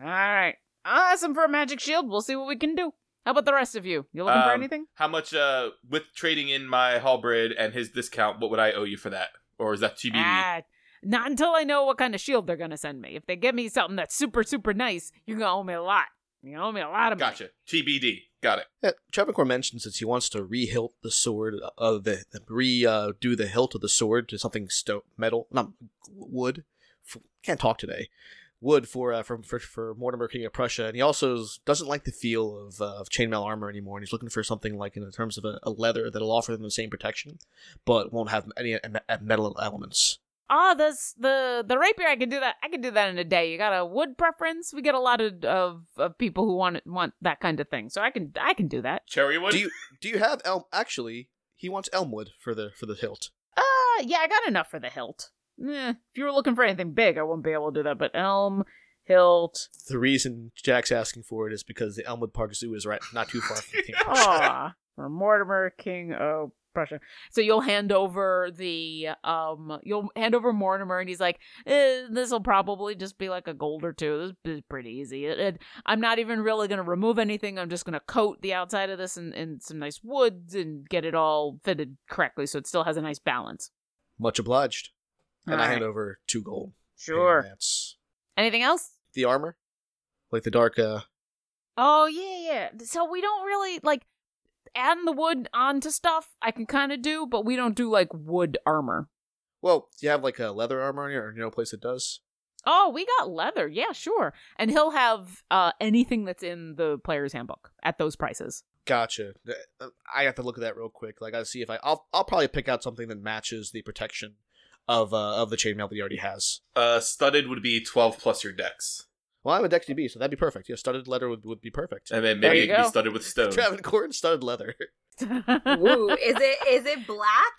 All right, I'll ask them for a magic shield. We'll see what we can do. How about the rest of you? You looking for Um, anything? How much, uh, with trading in my halberd and his discount, what would I owe you for that? Or is that TBD? Ah, not until I know what kind of shield they're gonna send me. If they give me something that's super, super nice, you're gonna owe me a lot. You owe me a lot of money. Gotcha. TBD. Got it. Yeah, Travancore mentions that he wants to rehilt the sword of the re uh, do the hilt of the sword to something sto- metal, not wood. Can't talk today. Wood for uh, for, for for Mortimer King of Prussia, and he also doesn't like the feel of uh, of chainmail armor anymore, and he's looking for something like in terms of a, a leather that'll offer them the same protection, but won't have any uh, me- metal elements. Ah, this the the rapier. I can do that. I can do that in a day. You got a wood preference? We get a lot of of, of people who want want that kind of thing, so I can I can do that. Cherry wood? Do you do you have elm? Actually, he wants elmwood for the for the hilt. Uh, yeah, I got enough for the hilt. Eh, if you were looking for anything big, I wouldn't be able to do that. But elm, hilt. The reason Jack's asking for it is because the Elmwood Park Zoo is right not too far from King. Aw, for Mortimer, King of Prussia. So you'll hand over the um, you'll hand over Mortimer, and he's like, eh, "This will probably just be like a gold or two. This is pretty easy. It, it, I'm not even really gonna remove anything. I'm just gonna coat the outside of this in, in some nice woods and get it all fitted correctly, so it still has a nice balance." Much obliged. And I hand over two gold. Sure. That's Anything else? the armor, like the dark. uh Oh yeah, yeah. So we don't really like adding the wood onto stuff. I can kind of do, but we don't do like wood armor. Well, do you have like a leather armor on you, or you know a place that does? Oh, we got leather. Yeah, sure. And he'll have uh, anything that's in the player's handbook at those prices. Gotcha. Uh, I have to look at that real quick. Like, I see if I. I'll. I'll probably pick out something that matches the protection of uh of the chainmail that he already has. Uh, studded would be 12 plus your dex. Well, I'm a Dex DB, so that'd be perfect. Yeah, studded leather would, would be perfect. And then maybe you it could be studded with stone. Travancore and studded leather. Ooh, is it is it black?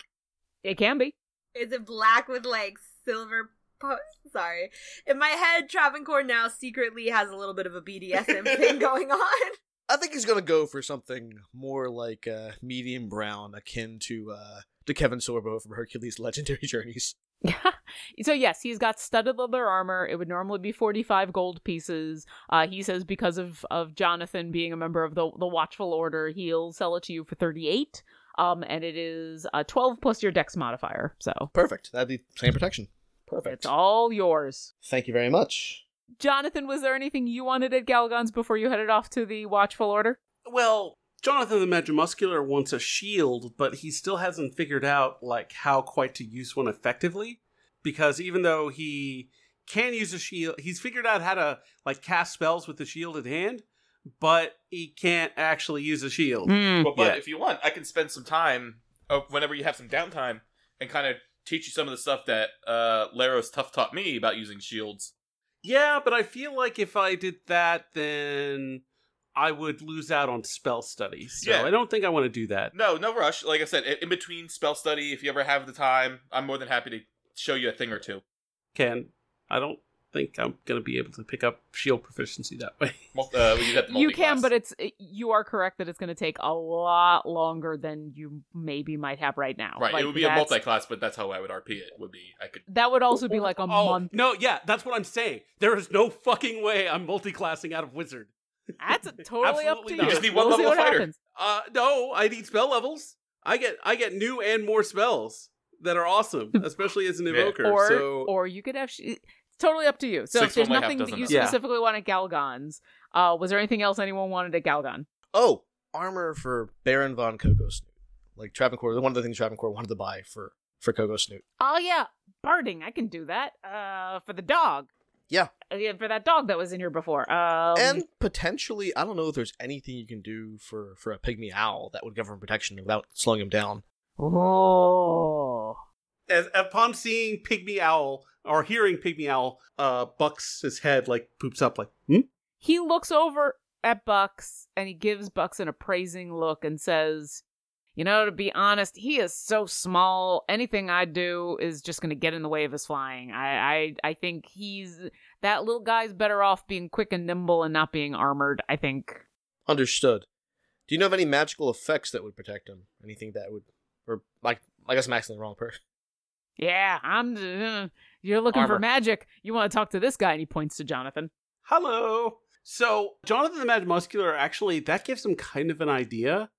it can be. Is it black with like silver? Po- Sorry, in my head, Travancore now secretly has a little bit of a BDSM thing going on. I think he's gonna go for something more like uh, medium brown, akin to uh, to Kevin Sorbo from Hercules' Legendary Journeys. so yes, he's got studded leather armor. It would normally be forty-five gold pieces. Uh, he says because of of Jonathan being a member of the the Watchful Order, he'll sell it to you for thirty-eight. Um, and it is uh, twelve plus your Dex modifier. So Perfect. That'd be same protection. Perfect. it's all yours. Thank you very much. Jonathan, was there anything you wanted at Galgon's before you headed off to the Watchful Order? Well, Jonathan the Magimuscular wants a shield, but he still hasn't figured out like how quite to use one effectively. Because even though he can use a shield, he's figured out how to like cast spells with the shield at hand, but he can't actually use a shield. Hmm. Well, but Yeah. if you want, I can spend some time uh, whenever you have some downtime and kind of teach you some of the stuff that uh, Laros Tough taught me about using shields. Yeah, but I feel like if I did that, then I would lose out on spell study. So Yeah. I don't think I want to do that. No, no rush. Like I said, in in between spell study, if you ever have the time, I'm more than happy to show you a thing or two. Ken, I don't think I'm going to be able to pick up shield proficiency that way. Uh, we use You can, but it's you are correct that it's going to take a lot longer than you maybe might have right now. right. Like, it would be a multi-class, but that's how I would RP it. Would be I could. That would also be like a oh, month. No, yeah, that's what I'm saying. There is no fucking way I'm multi-classing out of wizard. That's totally up to not. you. You just need one we'll see level what fighter. happens. Uh no, I need spell levels. I get I get new and more spells that are awesome, especially as an Yeah. evoker. Or so or you could have. sh- It's totally up to you. So Six if there's one, like, half nothing that you of them. Yeah. specifically want at Galgon's, uh, was there anything else anyone wanted at Galgon? Oh, armor for Baron von Coco Snoot. Like Travancore, one of the things Travancore wanted to buy for for Coco Snoot. Oh yeah, barding. I can do that. Uh, for the dog. Yeah. Uh, yeah, for that dog that was in here before. Um, and potentially, I don't know if there's anything you can do for for a pygmy owl that would give him protection without slowing him down. oh, as upon seeing Pygmy Owl or hearing Pygmy Owl, uh bucks his head like poops up like, hmm? he looks over at Bucks and he gives Bucks an appraising look and says, "You know, to be honest, he is so small. Anything I do is just going to get in the way of his flying. I, I, I think he's that little guy's better off being quick and nimble and not being armored. I think." Understood. Do you know of any magical effects that would protect him? Anything that would, or like, I guess I'm asking the wrong person. Yeah, I'm. Uh, you're looking for magic. You want to talk to this guy? And he points to Jonathan. Hello. So Jonathan the Mad Muscular actually that gives him kind of an idea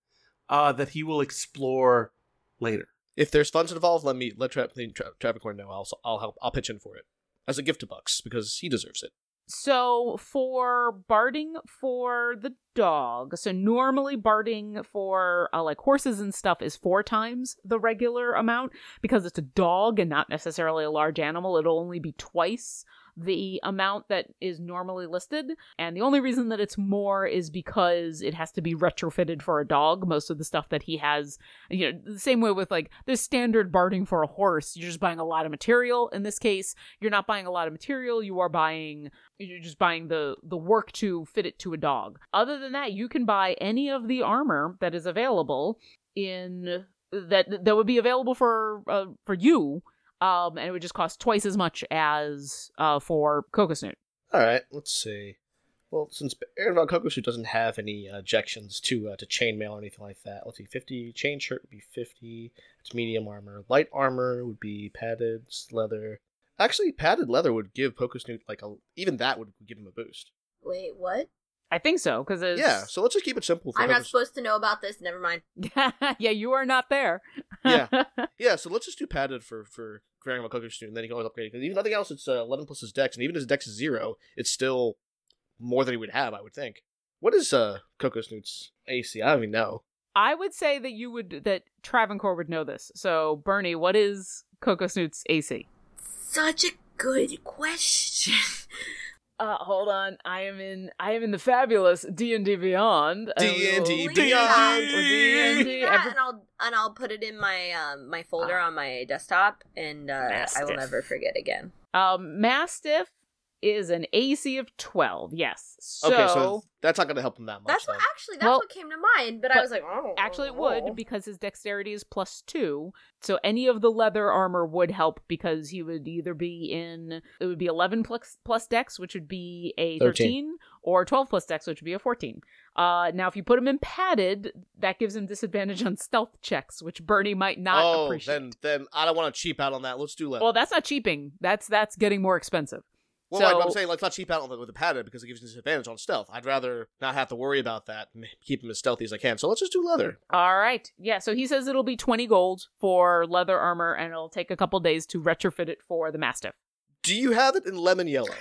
uh that he will explore later. If there's funds involved, let me let Tra- Tra- Travancore know. I'll I'll help. I'll pitch in for it as a gift to Bucks because he deserves it. So for barding for the dog, so normally barding for uh, like horses and stuff is four times the regular amount because it's a dog and not necessarily a large animal. It'll only be twice the amount that is normally listed. And the only reason that it's more is because it has to be retrofitted for a dog. Most of the stuff that he has, you know, the same way with like the standard barding for a horse, you're just buying a lot of material. In this case, you're not buying a lot of material, you are buying you're just buying the the work to fit it to a dog. Other than that, you can buy any of the armor that is available in that that would be available for uh, for you um, and it would just cost twice as much as uh, for Coco Snoot. All right, let's see. Well, since Baron Von Coco Snoot doesn't have any uh, objections to uh, to chainmail or anything like that, let's see. Fifty chain shirt would be fifty. It's medium armor. Light armor would be padded leather. Actually, padded leather would give Coco Snoot like a even that would give him a boost. Wait, what? I think so because it's Yeah, so let's just keep it simple. For I'm not supposed to know about this. Never mind. yeah, you are not there. Yeah. Yeah, so let's just do padded for for Baron Von Coco Snoot, and then he can always upgrade. Because even nothing else, it's uh, eleven plus his dex, and even if his dex is zero, it's still more than he would have, I would think. What is uh Coco Snoot's AC? I don't even know. I would say that you would that Travancore would know this. So Bernie, what is Coco Snoot's AC? Such a good question. Uh, hold on. I am in. I am in the fabulous D and D Beyond. D&D Beyond. D&D. And I'll and I'll put it in my um my folder on my desktop, and uh, I will never forget again. Um, Mastiff is an AC of 12. Yes. So, okay, so that's not going to help him that much. That's what actually that's Well, what came to mind, but, I was like, oh, actually it would because his dexterity is plus 2. So any of the leather armor would help because he would either be in it would be 11 plus, plus dex, which would be a 13, 13. or 12 plus dex, which would be a 14. Uh now if you put him in padded, that gives him disadvantage on stealth checks, which Bernie might not oh, appreciate. then then I don't want to cheap out on that. Let's do leather. Well, that's not cheaping. That's that's getting more expensive. Well, right, but I'm saying let's not cheap out on the, with the padded because it gives you disadvantage on stealth. I'd rather not have to worry about that. and Keep him as stealthy as I can. So let's just do leather. All right. Yeah, so he says it'll be 20 gold for leather armor and it'll take a couple days to retrofit it for the mastiff. Do you have it in lemon yellow?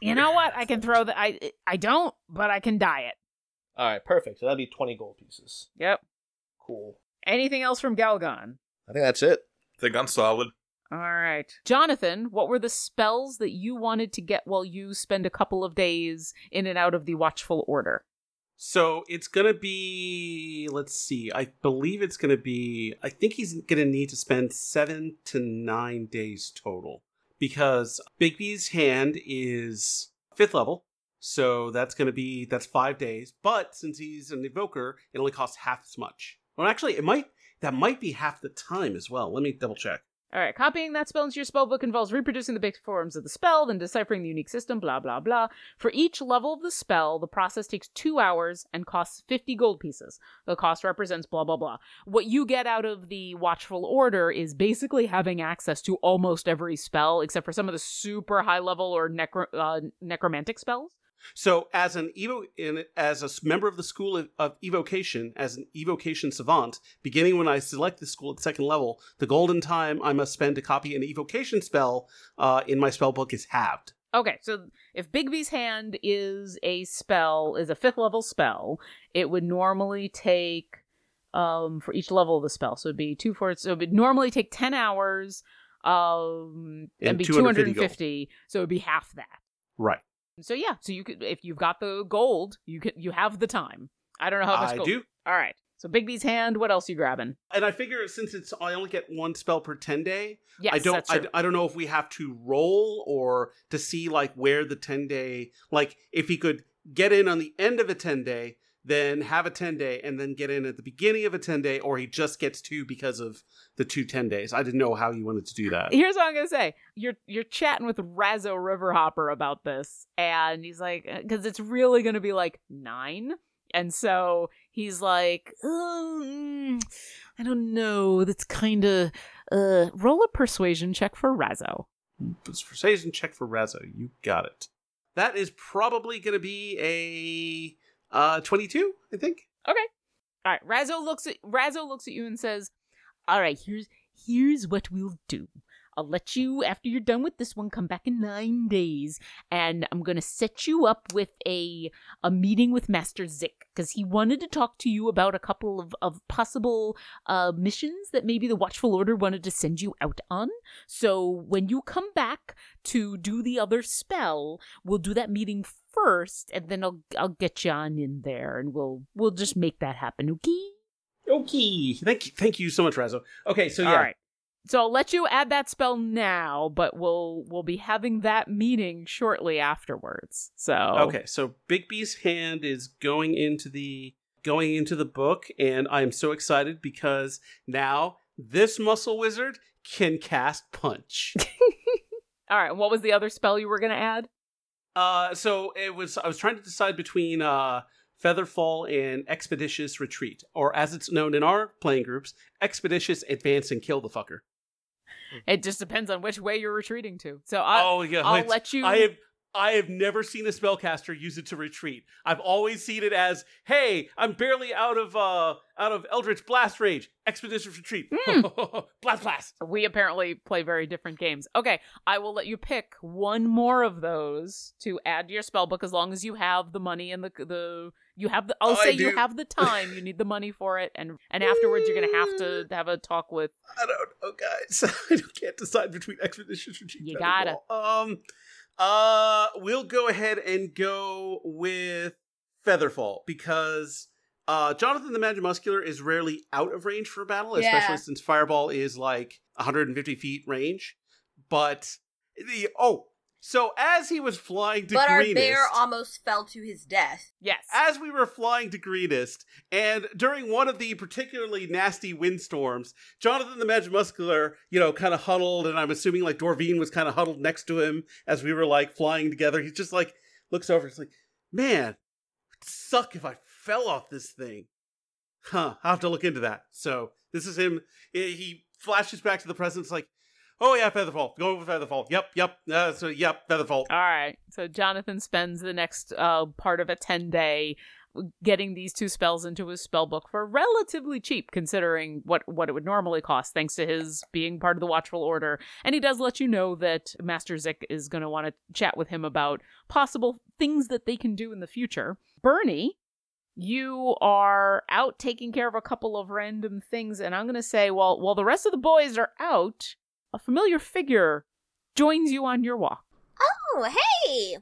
You know what? I can throw the I I don't, but I can dye it. All right, perfect. So that'd be 20 gold pieces. Yep. Cool. Anything else from Galgon? I think that's it. think I'm solid. All right. Jonathan, what were the spells that you wanted to get while you spend a couple of days in and out of the watchful order? So it's gonna be. Let's see. I believe it's gonna be. I think he's gonna need to spend seven to nine days total because Bigby's hand is fifth level. So that's gonna be that's five days. But since he's an evoker, it only costs half as much. Well, actually, it might. That might be half the time as well. Let me double check. All right, copying that spell into your spellbook involves reproducing the basic forms of the spell, then deciphering the unique system, blah, blah, blah. For each level of the spell, the process takes two hours and costs 50 gold pieces. The cost represents blah, blah, blah. What you get out of the Watchful Order is basically having access to almost every spell, except for some of the super high level or necro- uh, necromantic spells. So, as an evo, in, as a member of the school of, of evocation, as an evocation savant, beginning when I select the school at second level, the golden time I must spend to copy an evocation spell uh, in my spell book is halved. Okay, so if Bigby's hand is a spell, is a fifth level spell, it would normally take um for each level of the spell. So it'd be two for so it would normally take ten hours, um and, And be two hundred and fifty. So it'd be half that. Right. So yeah, so you could if you've got the gold, you can you have the time. I don't know how much I gold. do. All right. So Bigby's hand, what else you grabbing? And I figure since it's I only get one spell per 10 day, Yes, I don't that's I. I don't know if we have to roll or to see like where the 10 day like if he could get in on the end of a 10 day then have a 10 day and then get in at the beginning of a 10 day or he just gets two because of the two 10 days. I didn't know how you wanted to do that. Here's what I'm gonna say. You're you're chatting with Razzo Riverhopper about this, and he's like, because it's really gonna be like nine, and so he's like, oh, mm, I don't know. That's kind of uh, roll a persuasion check for Razzo. Persuasion check for Razzo. You got it. That is probably going to be a uh 22, I think. Okay. All right, Razzo looks at Razzo looks at you and says, "All right, here's here's what we'll do. I'll let you after you're done with this one come back in 9 days and I'm going to set you up with a a meeting with Master Zick cuz he wanted to talk to you about a couple of of possible uh missions that maybe the Watchful Order wanted to send you out on. So when you come back to do the other spell, we'll do that meeting first, and then I'll I'll get you on in there, and we'll we'll just make that happen, okay? Okay. Thank you. Thank you so much, Razzo. Okay, so yeah. All right. So I'll let you add that spell now, but we'll we'll be having that meeting shortly afterwards. So Okay, so Bigby's hand is going into the going into the book, and I'm so excited because now this muscle wizard can cast punch. all right. What was the other spell you were gonna add? uh, so it was I was trying to decide between uh, Featherfall and Expeditious Retreat, or as it's known in our playing groups, Expeditious Advance and Kill the Fucker. It just depends on which way you're retreating to. So I, oh yeah, I'll let you. I have I have never seen a spellcaster use it to retreat. I've always seen it as, "Hey, I'm barely out of uh out of Eldritch Blast range. Expeditious retreat. Hmm. blast blast." we apparently play very different games. Okay, I will let you pick one more of those to add to your spell book as long as you have the money and the the you have the I'll Oh, say you have the time, you need the money for it and and afterwards you're going to have to have a talk with I don't know, guys. I can't decide between Expeditious retreat. You and gotta. Um, uh, we'll go ahead and go with Featherfall because. Uh, Jonathan the Magic Muscular is rarely out of range for a battle, especially since Fireball is like 150 feet range. But the oh, So as he was flying to but our bear almost fell to his death. Yes. as we were flying to Greenest, and during one of the particularly nasty windstorms, Jonathan the Mad Muscular, you know, kind of huddled, and I'm assuming like Dorvine was kind of huddled next to him as we were like flying together. He's just like looks over, he's like, "Man, it'd suck if I fell off this thing." Huh? I'll have to look into that. So this is him. He he flashes back to the present. It's like, "Oh yeah, Featherfall. Go with Featherfall. Yep, yep. Uh, so yep, Featherfall." All right. So Jonathan spends the next uh, part of a 10 day getting these two spells into his spell book for relatively cheap considering what what it would normally cost thanks to his being part of the watchful order and he does let you know that master zick is going to want to chat with him about possible things that they can do in the future bernie you are out taking care of a couple of random things and i'm going to say well while the rest of the boys are out a familiar figure joins you on your walk Oh, hey!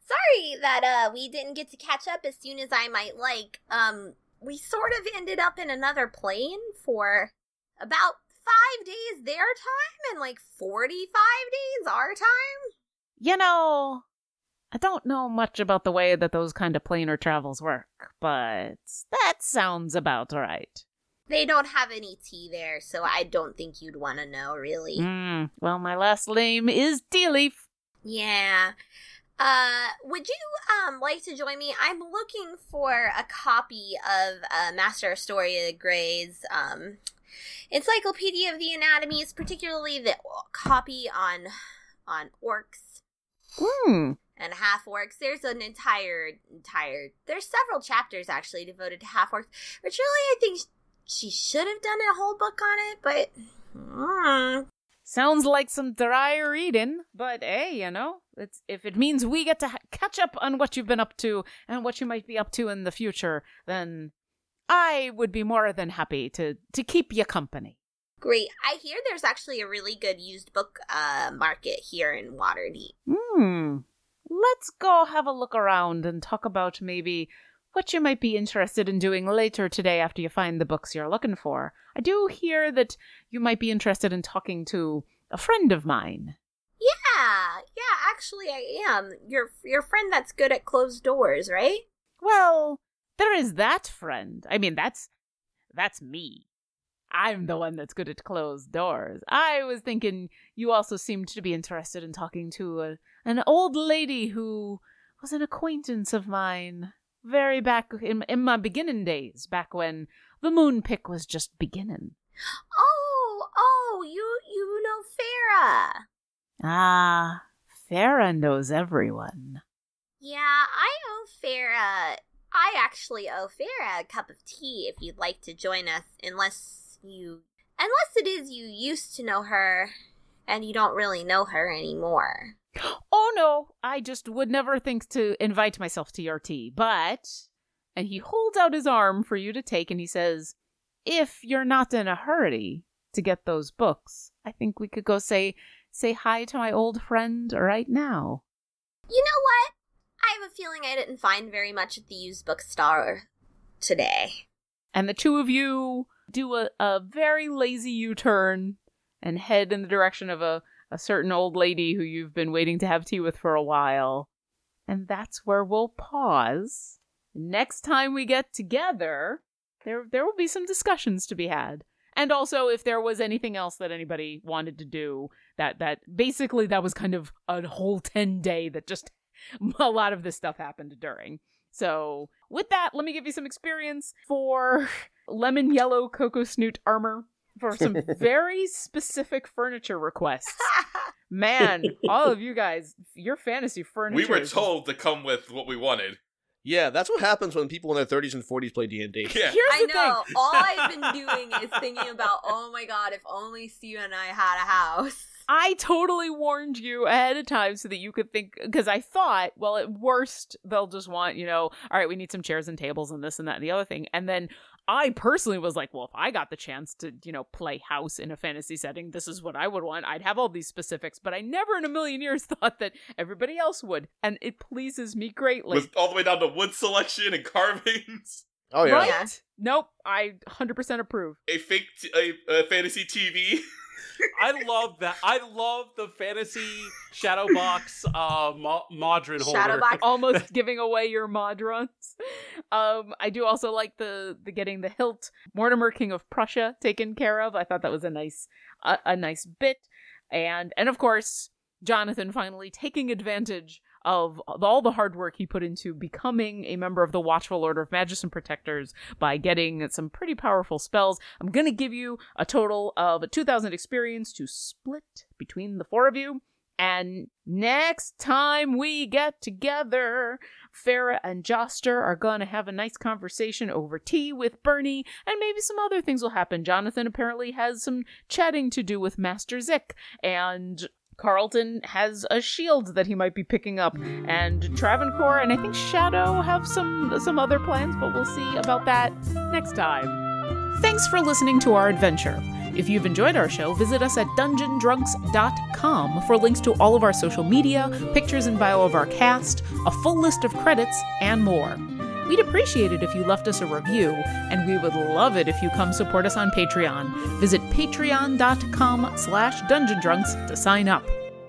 Sorry that uh we didn't get to catch up as soon as I might like. Um, we sort of ended up in another plane for about five days their time and like 45 days our time. You know, I don't know much about the way that those kind of planar travels work, but that sounds about right. They don't have any tea there, so I don't think you'd want to know, really. Hmm. well, my last name is Tea Leaf. Yeah. Uh, would you um like to join me? I'm looking for a copy of uh, Master Astoria Gray's um Encyclopedia of the Anatomies, particularly the copy on on orcs Hmm. and half orcs. There's an entire entire there's several chapters actually devoted to half orcs, which really I think she should have done a whole book on it, but mm, Sounds like some dry reading, but hey, you know, it's if it means we get to ha- catch up on what you've been up to and what you might be up to in the future, then I would be more than happy to to keep you company. great. I hear there's actually a really good used book uh market here in Waterdeep. Hmm. Let's go have a look around and talk about maybe what you might be interested in doing later today after you find the books you're looking for. I do hear that you might be interested in talking to a friend of mine. Yeah, yeah, actually I am. Your your friend that's good at closed doors, right? Well, there is that friend. I mean, that's that's me. I'm the one that's good at closed doors. I was thinking you also seemed to be interested in talking to a, an old lady who was an acquaintance of mine very back in, in my beginning days, back when the moon pick was just beginning. Oh, oh, you you know Farah. Ah, Farah knows everyone. Yeah, I owe Farah. I actually owe Farah a cup of tea if you'd like to join us, unless you. Unless it is you used to know her and you don't really know her anymore. Oh no, I just would never think to invite myself to your tea, but. And he holds out his arm for you to take and he says, If you're not in a hurry to get those books, I think we could go say say hi to my old friend right now. You know what? I have a feeling I didn't find very much at the used bookstore today. And the two of you do a, a very lazy U turn and head in the direction of a, a certain old lady who you've been waiting to have tea with for a while. And that's where we'll pause. Next time we get together, there there will be some discussions to be had. And also if there was anything else that anybody wanted to do, that that basically that was kind of a whole 10 day that just a lot of this stuff happened during. So, with that, let me give you some experience for lemon yellow cocoa snoot armor for some very specific furniture requests. Man, all of you guys, your fantasy furniture. We were told to come with what we wanted. Yeah, that's what happens when people in their 30s and 40s play D&D. Yeah. Here's I know. thing. All I've been doing is thinking about, oh my god, if only Steve and I had a house. I totally warned you ahead of time so that you could think because I thought, well, at worst they'll just want, you know, all right, we need some chairs and tables and this and that and the other thing. And then I personally was like, well, if I got the chance to, you know, play house in a fantasy setting, this is what I would want. I'd have all these specifics, but I never in a million years thought that everybody else would. And it pleases me greatly. With all the way down to wood selection and carvings. Oh, yeah. right? Nope. I 100% approve. A fake t- a, a fantasy TV. I love that. I love the fantasy shadow box uh, mo- Modron holder. Shadow box. almost giving away your modrons. Um, I do also like the the getting the hilt Mortimer King of Prussia taken care of. I thought that was a nice a, a nice bit, and and of course Jonathan finally taking advantage of all the hard work he put into becoming a member of the Watchful Order of Magician Protectors by getting some pretty powerful spells. I'm gonna give you a total of 2,000 experience to split between the four of you. And next time we get together, Farah and Joster are going to have a nice conversation over tea with Bernie, and maybe some other things will happen. Jonathan apparently has some chatting to do with Master Zick, and Carlton has a shield that he might be picking up, and Travancore and I think Shadow have some some other plans, but we'll see about that next time. Thanks for listening to our adventure. If you've enjoyed our show, visit us at dungeondrunks.com for links to all of our social media, pictures and bio of our cast, a full list of credits, and more. We'd appreciate it if you left us a review, and we would love it if you come support us on Patreon. Visit patreon.com slash dungeondrunks to sign up.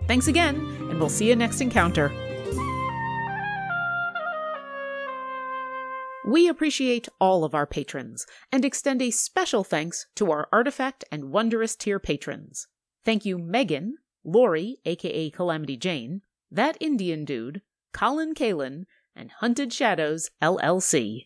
Thanks again, and we'll see you next encounter. We appreciate all of our patrons and extend a special thanks to our Artifact and Wondrous tier patrons. Thank you, Megan, Lori, aka Calamity Jane, That Indian Dude, Colin Kalin, and Hunted Shadows LLC.